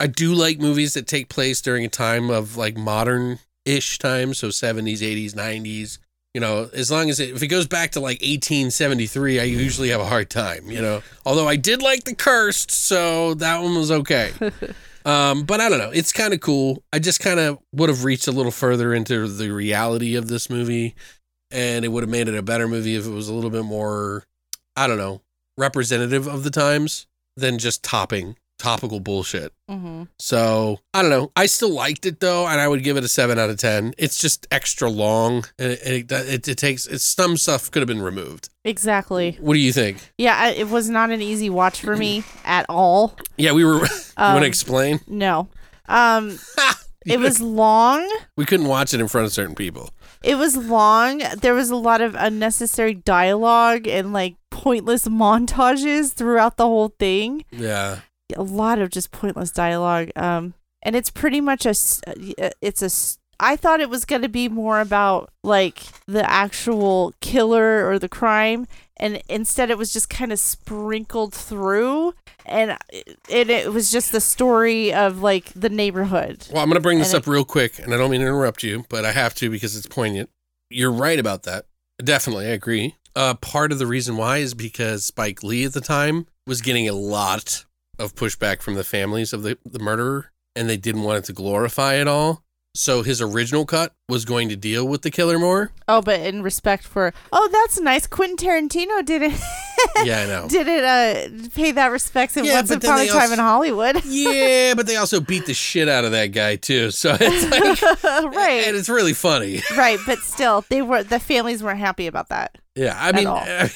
I do like movies that take place during a time of like modern ish time. So, 70s, 80s, 90s. You know, as long as it, if it goes back to like 1873, I usually have a hard time, you know. Although I did like The Cursed, so that one was okay. (laughs) um, but I don't know. It's kind of cool. I just kind of would have reached a little further into the reality of this movie, and it would have made it a better movie if it was a little bit more, I don't know, representative of the times than just topping topical bullshit. Mhm. So I don't know. I still liked it though, and I would give it a seven out of ten. It's just extra long, and it it, it, it takes it's some stuff could have been removed. exactly. What do you think? Yeah, I, it was not an easy watch for me (coughs) at all. Yeah, we were. (laughs) you want Um, to explain? No. Um, (laughs) it was long. We couldn't watch it in front of certain people. It was long. There was a lot of unnecessary dialogue and like pointless montages throughout the whole thing. Yeah, a lot of just pointless dialogue um and it's pretty much a uh, it's a I thought it was going to be more about like the actual killer or the crime and instead it was just kind of sprinkled through and it, it was just the story of like the neighborhood Well, I'm going to bring this And up real quick, and I don't mean to interrupt you, but I have to because it's poignant. You're right about that. Definitely, I agree. Uh, part of the reason why is because Spike Lee at the time was getting a lot of pushback from the families of the, the murderer, and they didn't want it to glorify it all. So his original cut was going to deal with the killer more. oh but in respect for oh that's nice Quentin Tarantino didn't (laughs) Yeah, I know. (laughs) didn't uh pay that respects in Yeah, once upon a time also- in Hollywood (laughs) yeah, but they also beat the shit out of that guy too. So it's like, right and it's really funny. right but still they were the families weren't happy about that Yeah, I mean,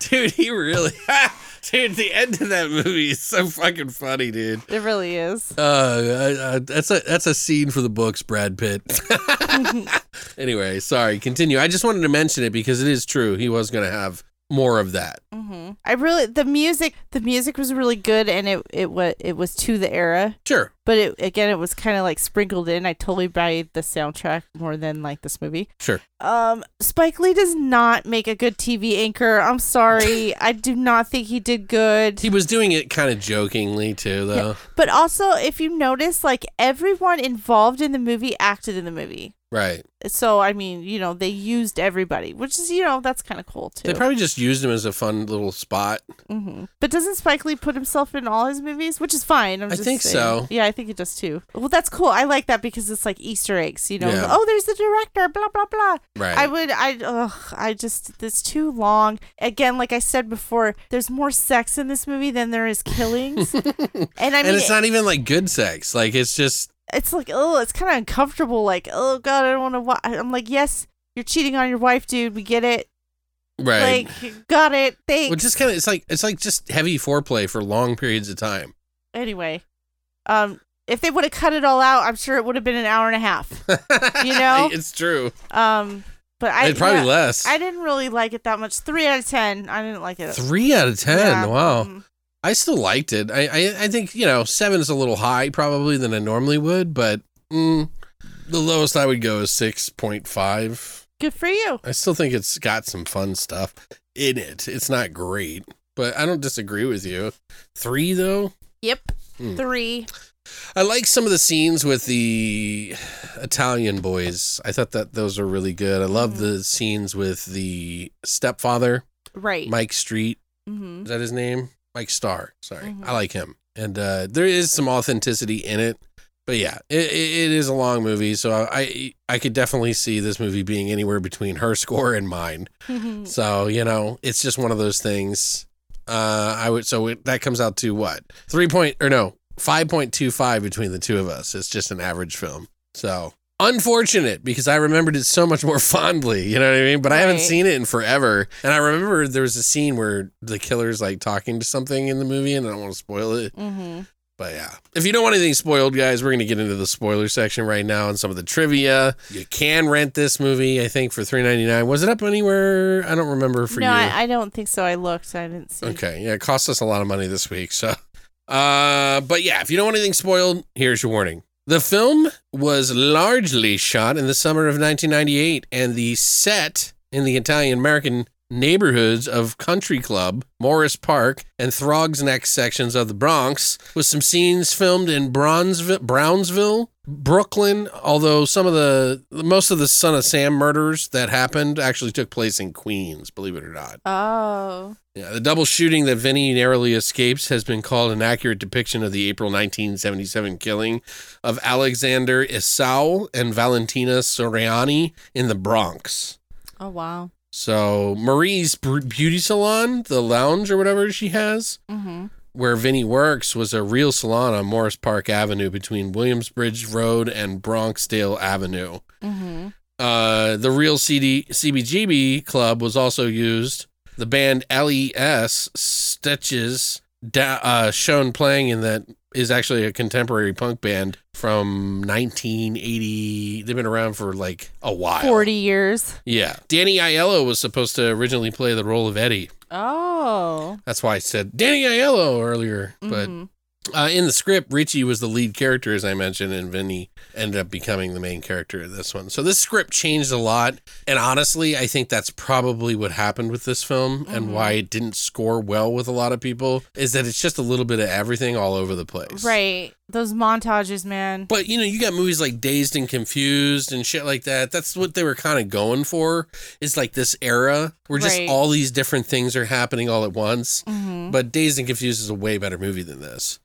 dude, he really, (laughs) dude, the end of that movie is so fucking funny, dude. it really is Uh, uh, that's a that's a scene for the books, Brad Pitt. (laughs) anyway, sorry, continue. I just wanted to mention it because it is true. He was gonna have more of that. hmm I really the music the music was really good and it it was it was to the era Sure, but it again it was kind of like sprinkled in I totally buy the soundtrack more than like this movie sure. um Spike Lee does not make a good TV anchor I'm sorry (laughs) I do not think he did good He was doing it kind of jokingly too, though. but also if you notice like everyone involved in the movie acted in the movie Right. so I mean you know they used everybody which is you know that's kind of cool too They probably just used him as a fun little spot. hmm But doesn't Spike Lee put himself in all his movies, which is fine? I'm I think saying. so. Yeah, I think it does too. Well, that's cool. I like that because it's like Easter eggs. You know, Yeah. oh, there's the director. Blah blah blah. Right. I would. I. Ugh, I just. It's too long. Again, like I said before, there's more sex in this movie than there is killings. (laughs) and I mean, and it's not even like good sex. Like it's just it's like oh it's kind of uncomfortable like oh god i don't want to watch i'm like yes you're cheating on your wife dude we get it right. like got it thanks well, just kind of it's like it's like just heavy foreplay for long periods of time. anyway um if they would have cut it all out i'm sure it would have been an hour and a half (laughs) You know? it's true. um but i It's probably yeah, less. i didn't really like it that much three out of ten i didn't like it Three out of ten. Yeah, Wow. mm. I still liked it. I, I I think you know seven is a little high probably than I normally would, but mm, the lowest I would go is six point five. good for you I still think it's got some fun stuff in it. It's not great, but I don't disagree with you. Three though, yep Hmm. three I like some of the scenes with the Italian boys. I thought that those were really good. I love the scenes with the stepfather, right Mike Street. mm-hmm. Is that his name? Mike Starr. Sorry, Mhm. I like him, and uh, there is some authenticity in it. But yeah, it, it it is a long movie, so I I could definitely see this movie being anywhere between her (laughs) score and mine. So you know, it's just one of those things. Uh, I would so it, that comes out to what three point or no five point two five between the two of us. It's just an average film. So unfortunate because I remembered it so much more (laughs) fondly. You know what I mean? But I haven't seen it in forever, and I remember there was a scene where the killer's like talking to something in the movie, and I don't want to spoil it. mm-hmm. But yeah, if you don't want anything spoiled, guys, we're going to get into the spoiler section right now and some of the trivia. You can rent this movie, I think, for three ninety nine. Was it up anywhere? I don't remember for no you. I, I don't think so i looked i didn't see okay, yeah, it cost us a lot of money this week. So, (laughs) uh, but yeah, if you don't want anything spoiled, here's your warning. The film was largely shot in the summer of 1998, and the set in the Italian American neighborhoods of Country Club, Morris Park, and Throgs Neck sections of the Bronx, with some scenes filmed in Bronzeville, Brownsville, Brooklyn. Although some of the most of the Son of Sam murders that happened actually took place in Queens, believe it or not. oh Yeah, the double shooting that Vinny narrowly escapes has been called an accurate depiction of the April 1977 killing of Alexander Esau and Valentina Suriani in the Bronx. oh wow So Marie's beauty salon, the lounge or whatever she has, mm-hmm. where Vinny works, was a real salon on Morris Park Avenue between Williamsbridge Road and Bronxdale Avenue. Mm-hmm. Uh, the real CD CBGB club was also used. The band LES Stitches da- uh, shown playing in that is actually a contemporary punk band from 1980. They've been around for like a while. 40 years Yeah. Danny Aiello was supposed to originally play the role of Eddie. oh That's why I said Danny Aiello earlier. But Mhm. Uh, in the script, Richie was the lead character, as I mentioned, and Vinny ended up becoming the main character of this one. So this script changed a lot. And honestly, I think that's probably what happened with this film and why it didn't score well with a lot of people is that it's just a little bit of everything all over the place. Right. Those montages, man. But you know, you got movies like Dazed and Confused and shit like that. That's what they were kind of going for. Is like this era where just Right. all these different things are happening all at once. Mm-hmm. But Dazed and Confused is a way better movie than this.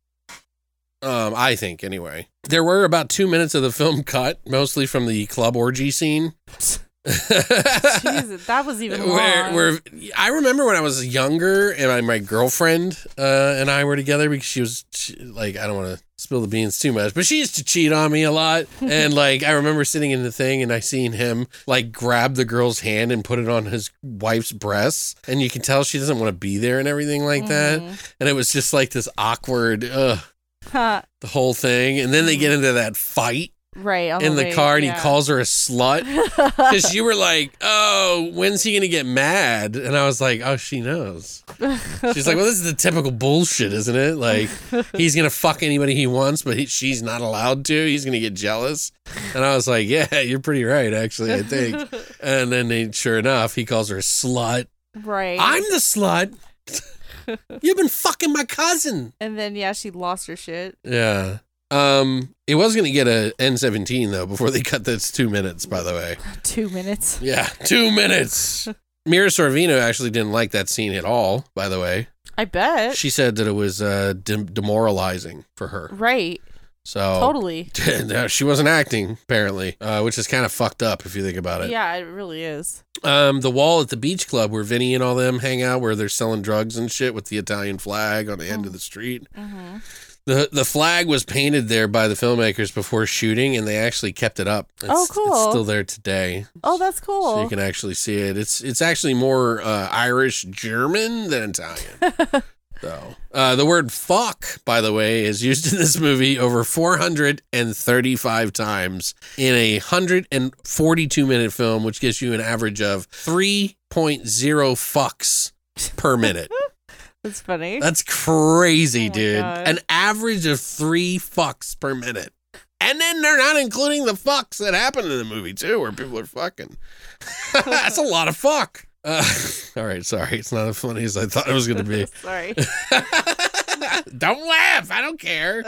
Um, I think anyway. There were about two minutes of the film (laughs) cut, mostly from the club orgy scene. Jesus, that was even (laughs) where, where I remember when I was younger and my, my girlfriend uh, and I were together because she was she, like, I don't want to spill the beans too much, but she used to cheat on me a lot. (laughs) and like, I remember sitting in the thing and I seen him like grab the girl's hand and put it on his wife's breasts. And you can tell she doesn't want to be there and everything like that. And it was just like this awkward, ugh, Huh. the whole thing. And then they get into that fight right in the way, car and yeah. he calls her a slut (laughs) because you were like, "Oh, when's he gonna get mad?" And I was like, "Oh, she knows." She's like, "Well, this is the typical bullshit, isn't it? Like, (laughs) he's gonna fuck anybody he wants, but he, she's not allowed to. He's gonna get jealous." And I was like, "Yeah, (laughs) you're pretty right, actually. I think." And then, they, sure enough, he calls her a slut. right. I'm the slut. (laughs) You've been fucking my cousin. and then yeah, she lost her shit. Yeah. Um, it was gonna get a N17 though before they cut this two minutes. By the way. (laughs) Two minutes. Yeah, two minutes. (laughs) Mira Sorvino actually didn't like that scene at all, by the way. I bet. She said that it was uh, dem- demoralizing for her. right. So Totally. (laughs) she wasn't acting apparently, uh, which is kind of fucked up if you think about it. Yeah, it really is. Um, the wall at the beach club where Vinny and all them hang out, where they're selling drugs and shit with the Italian flag on the end of the street. Mm-hmm. The the flag was painted there by the filmmakers before shooting, and they actually kept it up. It's, Oh, cool. It's still there today, Oh, that's cool. so you can actually see it. It's it's actually more uh, Irish German than Italian. (laughs) so uh, the word "fuck," by the way, is used in this movie over 435 times in a 142 minute film, which gives you an average of 3.0 fucks per minute. (laughs) that's funny. That's crazy, Oh dude. God. An average of three fucks per minute. And then they're not including the fucks that happen in the movie, too, where people are fucking. (laughs) That's a lot of fuck. Uh, (laughs) all right, sorry. It's not as funny as I thought it was going to be. (laughs) Sorry. (laughs) don't laugh. I don't care.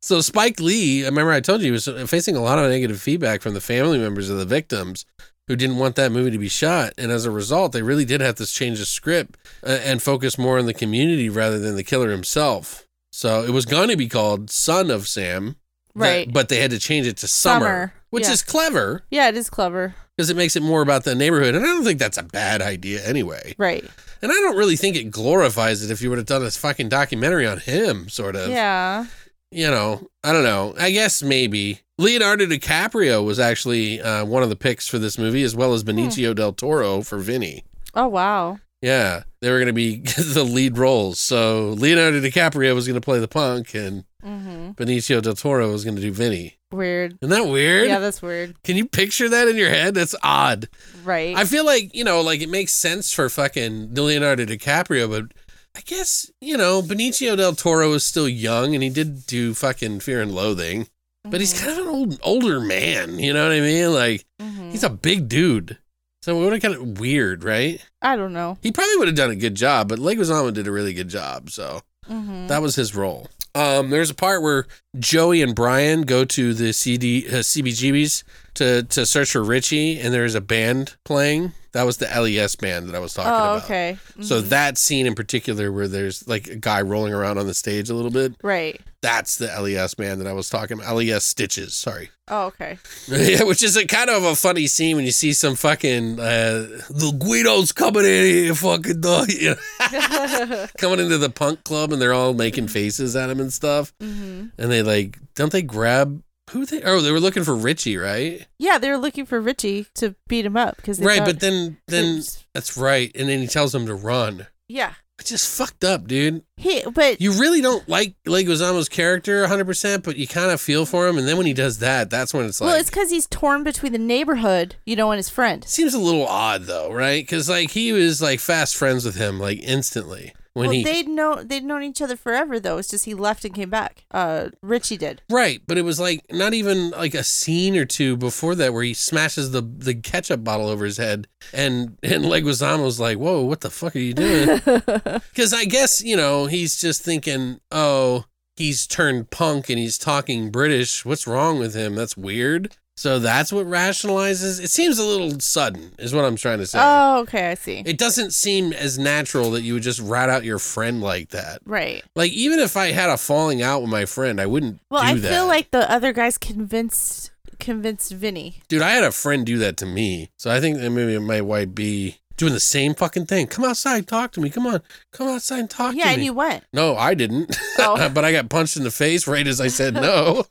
so, Spike Lee, I remember I told you, he was facing a lot of negative feedback from the family members of the victims who didn't want that movie to be shot. And as a result, they really did have to change the script uh, and focus more on the community rather than the killer himself. So, it was going to be called Son of Sam. That- Right. but they had to change it to Summer, Summer, which yeah. is clever Yeah, it is clever. because it makes it more about the neighborhood. And I don't think that's a bad idea anyway. Right. And I don't really think it glorifies it if you would have done this fucking documentary on him, sort of. Yeah. You know, I don't know. I guess maybe. Leonardo DiCaprio was actually uh, one of the picks for this movie, as well as Benicio del Toro for Vinny. Oh wow. Yeah, they were going to be (laughs) the lead roles. So Leonardo DiCaprio was going to play the punk, and Mm-hmm. Benicio del Toro was going to do Vinny. Weird. Isn't that weird? Yeah, that's weird. Can you picture that in your head? That's odd. Right. I feel like, you know, like it makes sense for fucking Leonardo DiCaprio, but I guess, you know, Benicio del Toro is still young and he did do fucking Fear and Loathing, but he's kind of an old older man, you know what I mean? Like Mhm. he's a big dude. So it would have kind of weird, right? I don't know. He probably would have done a good job, but Leguizamo did a really good job, so Mm-hmm. that was his role. Um, there's a part where Joey and Brian go to the CD uh, CBGBs to to search for Richie, and there's a band playing. That was the LES band that I was talking Oh, about. okay. So Mhm. that scene in particular, where there's like a guy rolling around on the stage a little bit, right. that's the LES band that I was talking about. LES Stitches, sorry. (laughs) Oh, okay. yeah, which is a kind of a funny scene when you see some fucking uh, the Guidos coming in here, fucking (laughs) dog, you know, (laughs) coming into the punk club, and they're all making faces at him and stuff. hmm And they like, don't they grab who they? Oh, they were looking for Richie, right? Yeah, they were looking for Richie to beat him up because Right, but then then Oops. that's right, and then he tells them to run. yeah, It's just fucked up, dude. he but You really don't like Leguizamo's character 100%, but you kind of feel for him, and then when he does that, that's when it's like well, it's because he's torn between the neighborhood, you know, and his friend. seems a little odd though, right? Because like he was like fast friends with him like instantly when well, he they'd know they'd known each other forever though. It's just he left and came back. Uh, Richie did. right, but it was like not even like a scene or two before that where he smashes the the ketchup bottle over his head, and and Leguizamo's like, "Whoa, what the fuck are you doing?" (laughs) Because I guess you know he's just thinking, "Oh." He's turned punk and he's talking British. What's wrong with him? That's weird. So that's what rationalizes. It seems a little sudden, is what I'm trying to say. Oh, okay, I see. It doesn't seem as natural that you would just rat out your friend like that. right. Like even if I had a falling out with my friend, I wouldn't Well, I that. feel like the other guys convinced convinced Vinny. dude, I had a friend do that to me. So I think that maybe my wife be doing the same fucking thing. Come outside, talk to me. Come on, come outside and talk Yeah, to and me. you went. no, I didn't. (laughs) Oh. but I got punched in the face right as I said no. (laughs)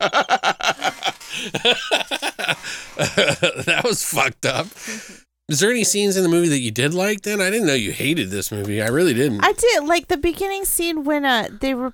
(laughs) that was fucked up. Is there any scenes in the movie that you did like then? I didn't know you hated this movie. I really didn't. I did like the beginning scene when uh they were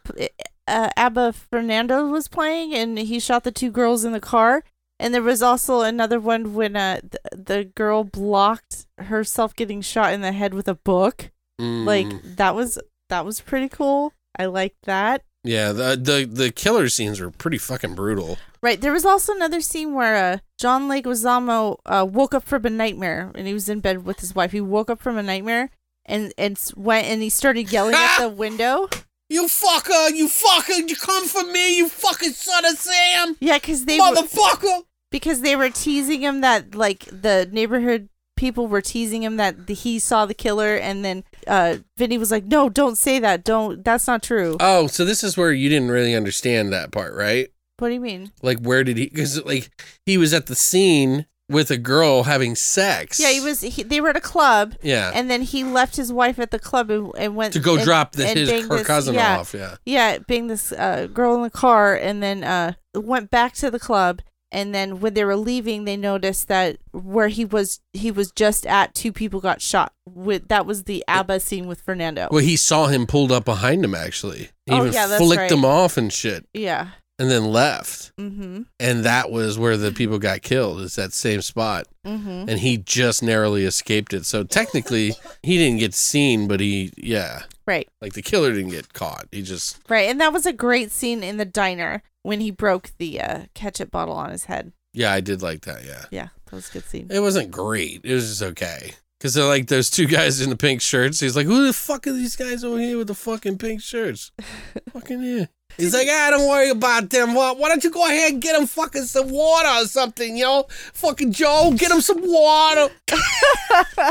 uh, Abba Fernando was playing and he shot the two girls in the car. And there was also another one when uh the, the girl blocked herself getting shot in the head with a book. Like Mm. that was that was pretty cool. I liked that. Yeah, the the the killer scenes were pretty fucking brutal. Right. There was also another scene where uh, John Leguizamo uh, woke up from a nightmare and he was in bed with his wife. He woke up from a nightmare and and went and he started yelling at (laughs) the window. You fucker! You fucker! You come for me! You fucking son of Sam! Yeah, because they were, Motherfucker! because they were teasing him that like the neighborhood people were teasing him that the, he saw the killer, and then uh, Vinny was like, "No, don't say that. Don't. That's not true." Oh, so this is where you didn't really understand that part, right? what do you mean? Like, where did he? Because like he was at the scene with a girl having sex. Yeah, he was. He, they were at a club, Yeah. and then he left his wife at the club and, and went to go and- drop the, his her this- cousin yeah, off. Yeah. Yeah, being this uh, girl in the car, and then uh, went back to the club. And then when they were leaving, they noticed that where he was, he was just at two people got shot. With that was the ABBA scene with Fernando. Well, he saw him pulled up behind him. Actually, he Oh, even yeah, that's flicked right. him off and shit, yeah. and then left. Mm-hmm. And that was where the people got killed. it's that same spot? Mm-hmm. and he just narrowly escaped it. So technically, he didn't get seen, but he, yeah, Right. like the killer didn't get caught. He just, Right. And that was a great scene in the diner when he broke the uh, ketchup bottle on his head. yeah, I did like that. Yeah, Yeah, that was a good scene. it wasn't great. It was just okay. Cause they're like those two guys in the pink shirts. He's like, "Who the fuck are these guys over here with the fucking pink shirts?" (laughs) fucking yeah. He's like, "Ah, don't worry about them. Why, why don't you go ahead and get them fucking some water or something, yo? Fucking Joe, get them some water." (laughs)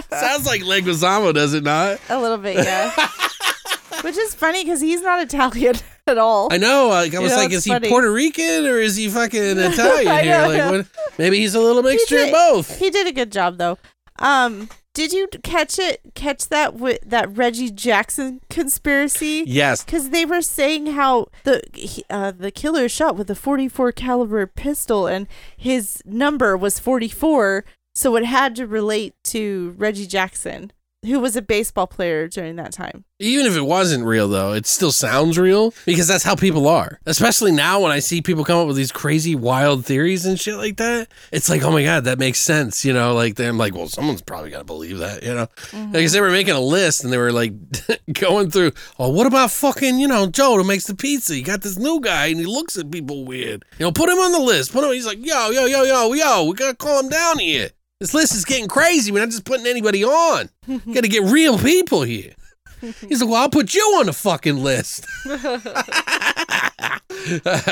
Sounds like Leguizamo, does it not? A little bit, yeah. (laughs) Which is funny because he's not Italian (laughs) at all. I know. Like I was know, like, is he. Puerto Rican or is he fucking (laughs) Italian here? know, Like, yeah. what? Maybe he's a little mixture of both. He did a good job though. Um, did you catch it? Catch that with that Reggie Jackson conspiracy? Yes. Because they were saying how the he- uh, the killer shot with a 44 caliber pistol and his number was 44, so it had to relate to Reggie Jackson, who was a baseball player during that time. Even if it wasn't real, though, it still sounds real because that's how people are. Especially now when I see people come up with these crazy, wild theories and shit like that. It's like, oh my God, that makes sense. You know, like I'm like, well, someone's probably got to believe that, you know? Mm-hmm. Because they were making a list and they were like (laughs) going through, oh, what about fucking, you know, Joe who makes the pizza? You got this new guy and he looks at people weird. You know, put him on the list. Put him, he's like, yo, yo, yo, yo, yo, we got to calm down here. This list is getting crazy. We're not just putting anybody on. (laughs) Got to get real people here. (laughs) He's like, well, I'll put you on the fucking list. (laughs)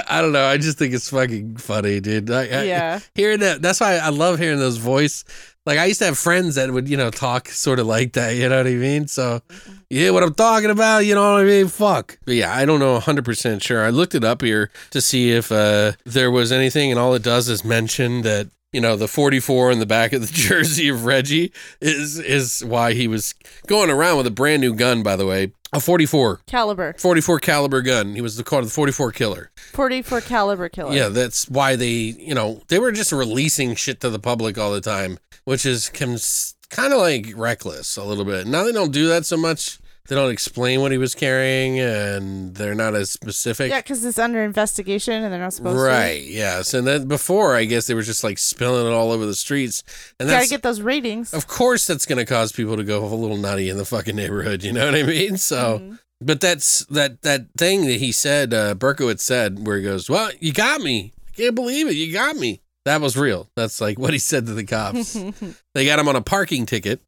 I don't know. I just think it's fucking funny, dude. I, I- Yeah. hearing that. That's why I love hearing those voice. Like I used to have friends that would, you know, talk sort of like that. You know what I mean? So, yeah, what I'm talking about. You know what I mean? Fuck. But yeah, I don't know 100 percent sure. I looked it up here to see if uh, there was anything, and all it does is mention that you know the 44 in the back of the (laughs) jersey of Reggie is is why he was going around with a brand new gun. By the way, a 44. Caliber, 44 caliber gun. He was the called the 44 killer. 44 caliber killer. Yeah, that's why they, you know, they were just releasing shit to the public all the time, which is kind of like reckless a little bit. Now they don't do that so much. They don't explain what he was carrying, and they're not as specific. Yeah, because it's under investigation and they're not supposed to. Right. Yes. And then before, I guess they were just like spilling it all over the streets, and Gotta get those ratings. of course that's going to cause people to go a little nutty in the fucking neighborhood. You know what I mean? So. Mhm. But that's that that thing that he said, uh, Berkowitz said, where he goes, "Well, you got me. I can't believe it. You got me." That was real. That's like what he said to the cops. (laughs) they got him on a parking ticket.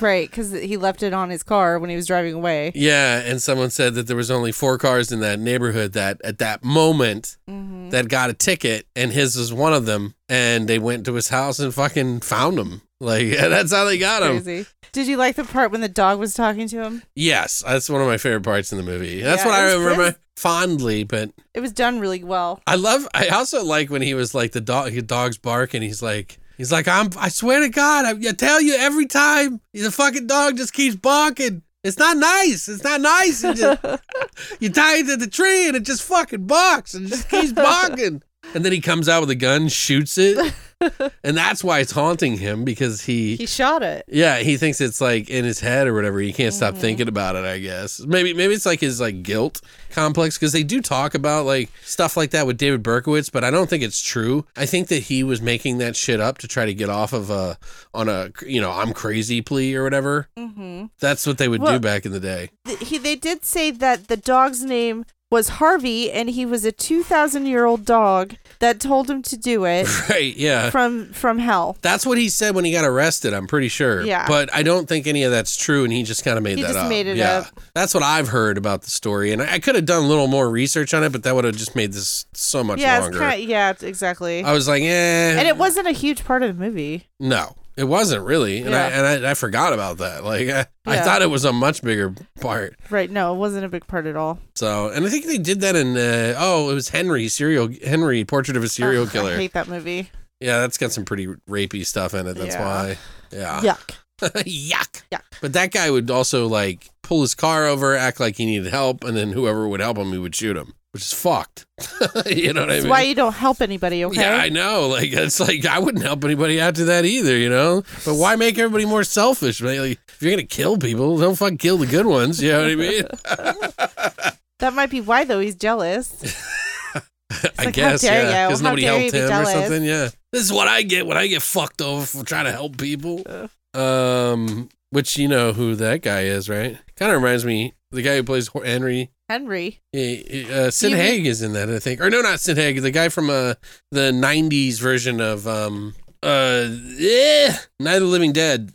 right, because he left it on his car when he was driving away. Yeah, and someone said that there was only four cars in that neighborhood that at that moment Mm-hmm. that got a ticket, and his was one of them. And they went to his house and fucking found him. Like (laughs) that's how they got him. Crazy. Did you like the part when the dog was talking to him? Yes, that's one of my favorite parts in the movie. That's Yeah, what I remember was- fondly. But It was done really well. I love. I also like when he was like the dog. The dog's bark, and he's like, he's like, I'm. I swear to God, I, I tell you every time the fucking dog just keeps barking. It's not nice. It's not nice. It just, (laughs) you tie it to the tree, and it just fucking barks and just keeps barking. (laughs) And then he comes out with a gun, shoots it, (laughs) and that's why it's haunting him because he. He shot it. yeah, he thinks it's like in his head or whatever. He can't Mm-hmm. stop thinking about it. I guess maybe maybe it's like his like guilt complex because they do talk about like stuff like that with David Berkowitz, but I don't think it's true. I think that he was making that shit up to try to get off of a on a you know I'm crazy plea or whatever. Mm-hmm. That's what they would do back in the day. He, they did say that the dog's name was Harvey, and he was a 2,000 year old dog that told him to do it (laughs) Right? Yeah. from from hell. That's what he said when he got arrested. I'm pretty sure. Yeah. But I don't think any of that's true, and he just kind of made He that just up. made it yeah. up. That's what I've heard about the story, and I, I could have done a little more research on it, but that would have just made this so much Yeah, longer. it's kind of yeah, exactly. I was like, eh. and it wasn't a huge part of the movie. No, It wasn't really, and I and I, I forgot about that. Like I, I thought it was a much bigger part. Right. No, it wasn't a big part at all. So, and I think they did that in uh, oh, it was Henry serial Henry Portrait of a Serial Killer. I hate that movie. Yeah, that's got some pretty rapey stuff in it. That's Yeah. why. Yeah. Yuck. (laughs) Yuck. Yuck. But that guy would also like pull his car over, act like he needed help, and then whoever would help him, he would shoot him, which is fucked. (laughs) you know what I That's mean? why you don't help anybody, okay? Yeah, I know. Like it's like I wouldn't help anybody after that either, you know. But why make everybody more selfish? man? Like, if you're gonna kill people, don't fuck kill the good ones. You know what I mean? (laughs) that might be why, though. He's jealous. (laughs) I like, guess, yeah, because nobody helped him or something. Yeah, this is what I get when I get fucked over for trying to help people. Um, which you know who that guy is, right? Kind of reminds me the guy who plays Henry. Henry. He- he- Uh, Sid Haig is in that, I think. Or no, not Sid Haig. The guy from uh, the '90s version of um, uh, eh, Night of the Living Dead,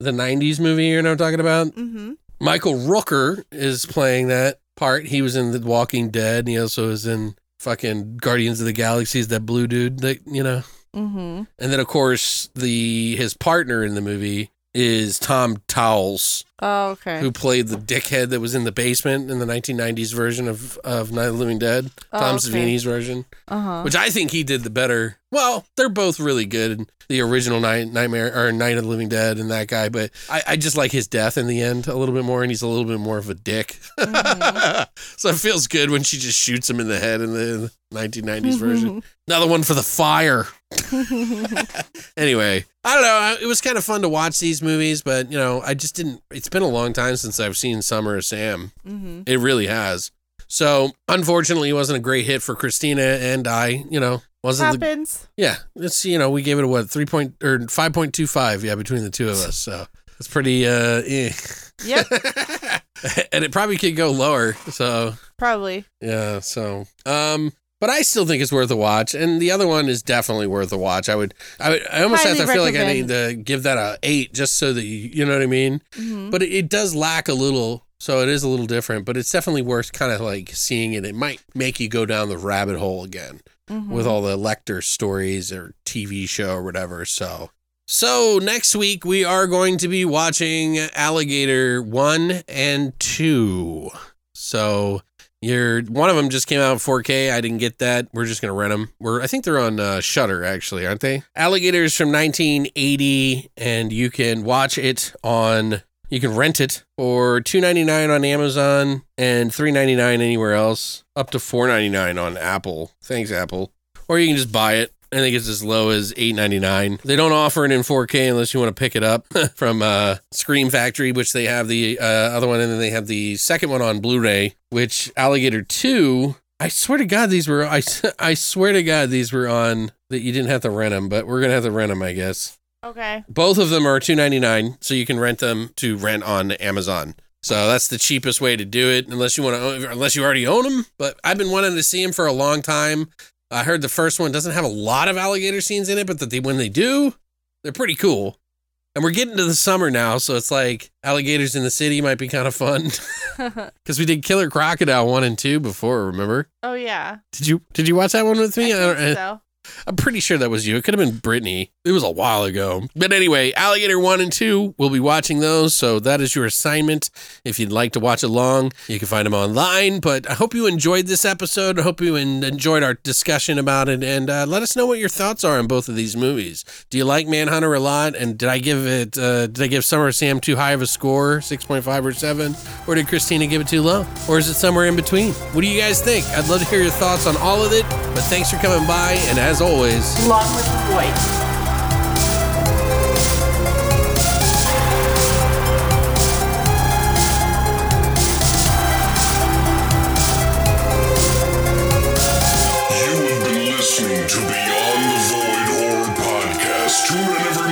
the '90s movie. You know I'm talking about? Mm-hmm. Michael Rooker is playing that part. He was in The Walking Dead. And he also was in fucking Guardians of the Galaxy. Is that blue dude that you know? Mm-hmm. And then of course the his partner in the movie is Tom Towles, Oh, okay. who played the dickhead that was in the basement in the 1990s version of of Night of the Living Dead, Oh, Tom okay. Savini's version, Uh-huh. which I think he did the better. Well, they're both really good. The original Night Nightmare or Night of the Living Dead and that guy, but I, I just like his death in the end a little bit more, and he's a little bit more of a dick. (laughs) so it feels good when she just shoots him in the head in the 1990s version. Another one for the fire. (laughs) (laughs) anyway, I don't know. It was kind of fun to watch these movies, but you know, I just didn't. It's been a long time since I've seen Summer of Sam. Mm-hmm. It really has. So unfortunately, it wasn't a great hit for Christina and I. You know, wasn't the, Happens. yeah. It's you know we gave it a what three point or five point two five yeah between the two of us. So it's pretty uh. Eh. Yep. (laughs) and it probably could go lower. So Probably. yeah, so um but I still think it's worth a watch and the other one is definitely worth a watch. I would I would I almost have Highly to feel like I need to give that a 8 just so that you you know what I mean? Mm-hmm. But it, it does lack a little so it is a little different, but it's definitely worth kind of like seeing it. It might make you go down the rabbit hole again Mm-hmm. with all the Lecter stories or TV show or whatever. So, so next week we are going to be watching Alligator one and two. So one of them just came out in 4K. I didn't get that. We're just gonna rent them. We're I think they're on uh, Shudder actually, aren't they? Alligators from 1980, and you can watch it on. You can rent it for two ninety nine on Amazon and three ninety nine anywhere else, up to four ninety nine on Apple. Thanks, Apple. Or you can just buy it. I think it's as low as eight ninety nine. They don't offer it in 4K unless you want to pick it up (laughs) from uh, Scream Factory, which they have the uh, other one, and then they have the second one on Blu-ray, which Alligator Two. I swear to God, these were I, (laughs) I swear to God these were on that you didn't have to rent them, but we're gonna have to rent them, I guess. Okay. Both of them are two ninety nine, so you can rent them to rent on Amazon. So that's the cheapest way to do it, unless you want to, unless you already own them. But I've been wanting to see them for a long time. I heard the first one doesn't have a lot of alligator scenes in it, but that they when they do, they're pretty cool. And we're getting to the summer now, so it's like alligators in the city might be kind of fun (laughs) (laughs) because we did Killer Crocodile one and two before. Remember? oh yeah. Did you did you watch that one with me? I don't- think so. I'm pretty sure that was you. It could have been Brittany. It was a while ago. But anyway, Alligator 1 and 2, we'll be watching those. So that is your assignment. If you'd like to watch along, you can find them online. But I hope you enjoyed this episode. I hope you enjoyed our discussion about it. And uh, let us know what your thoughts are on both of these movies. Do you like Manhunter a lot? And did I give it, uh, did I give Summer Sam too high of a score, 6.5 or 7? Or did Christina give it too low? Or is it somewhere in between? What do you guys think? I'd love to hear your thoughts on all of it. But thanks for coming by. And as always, Long with the voice. True,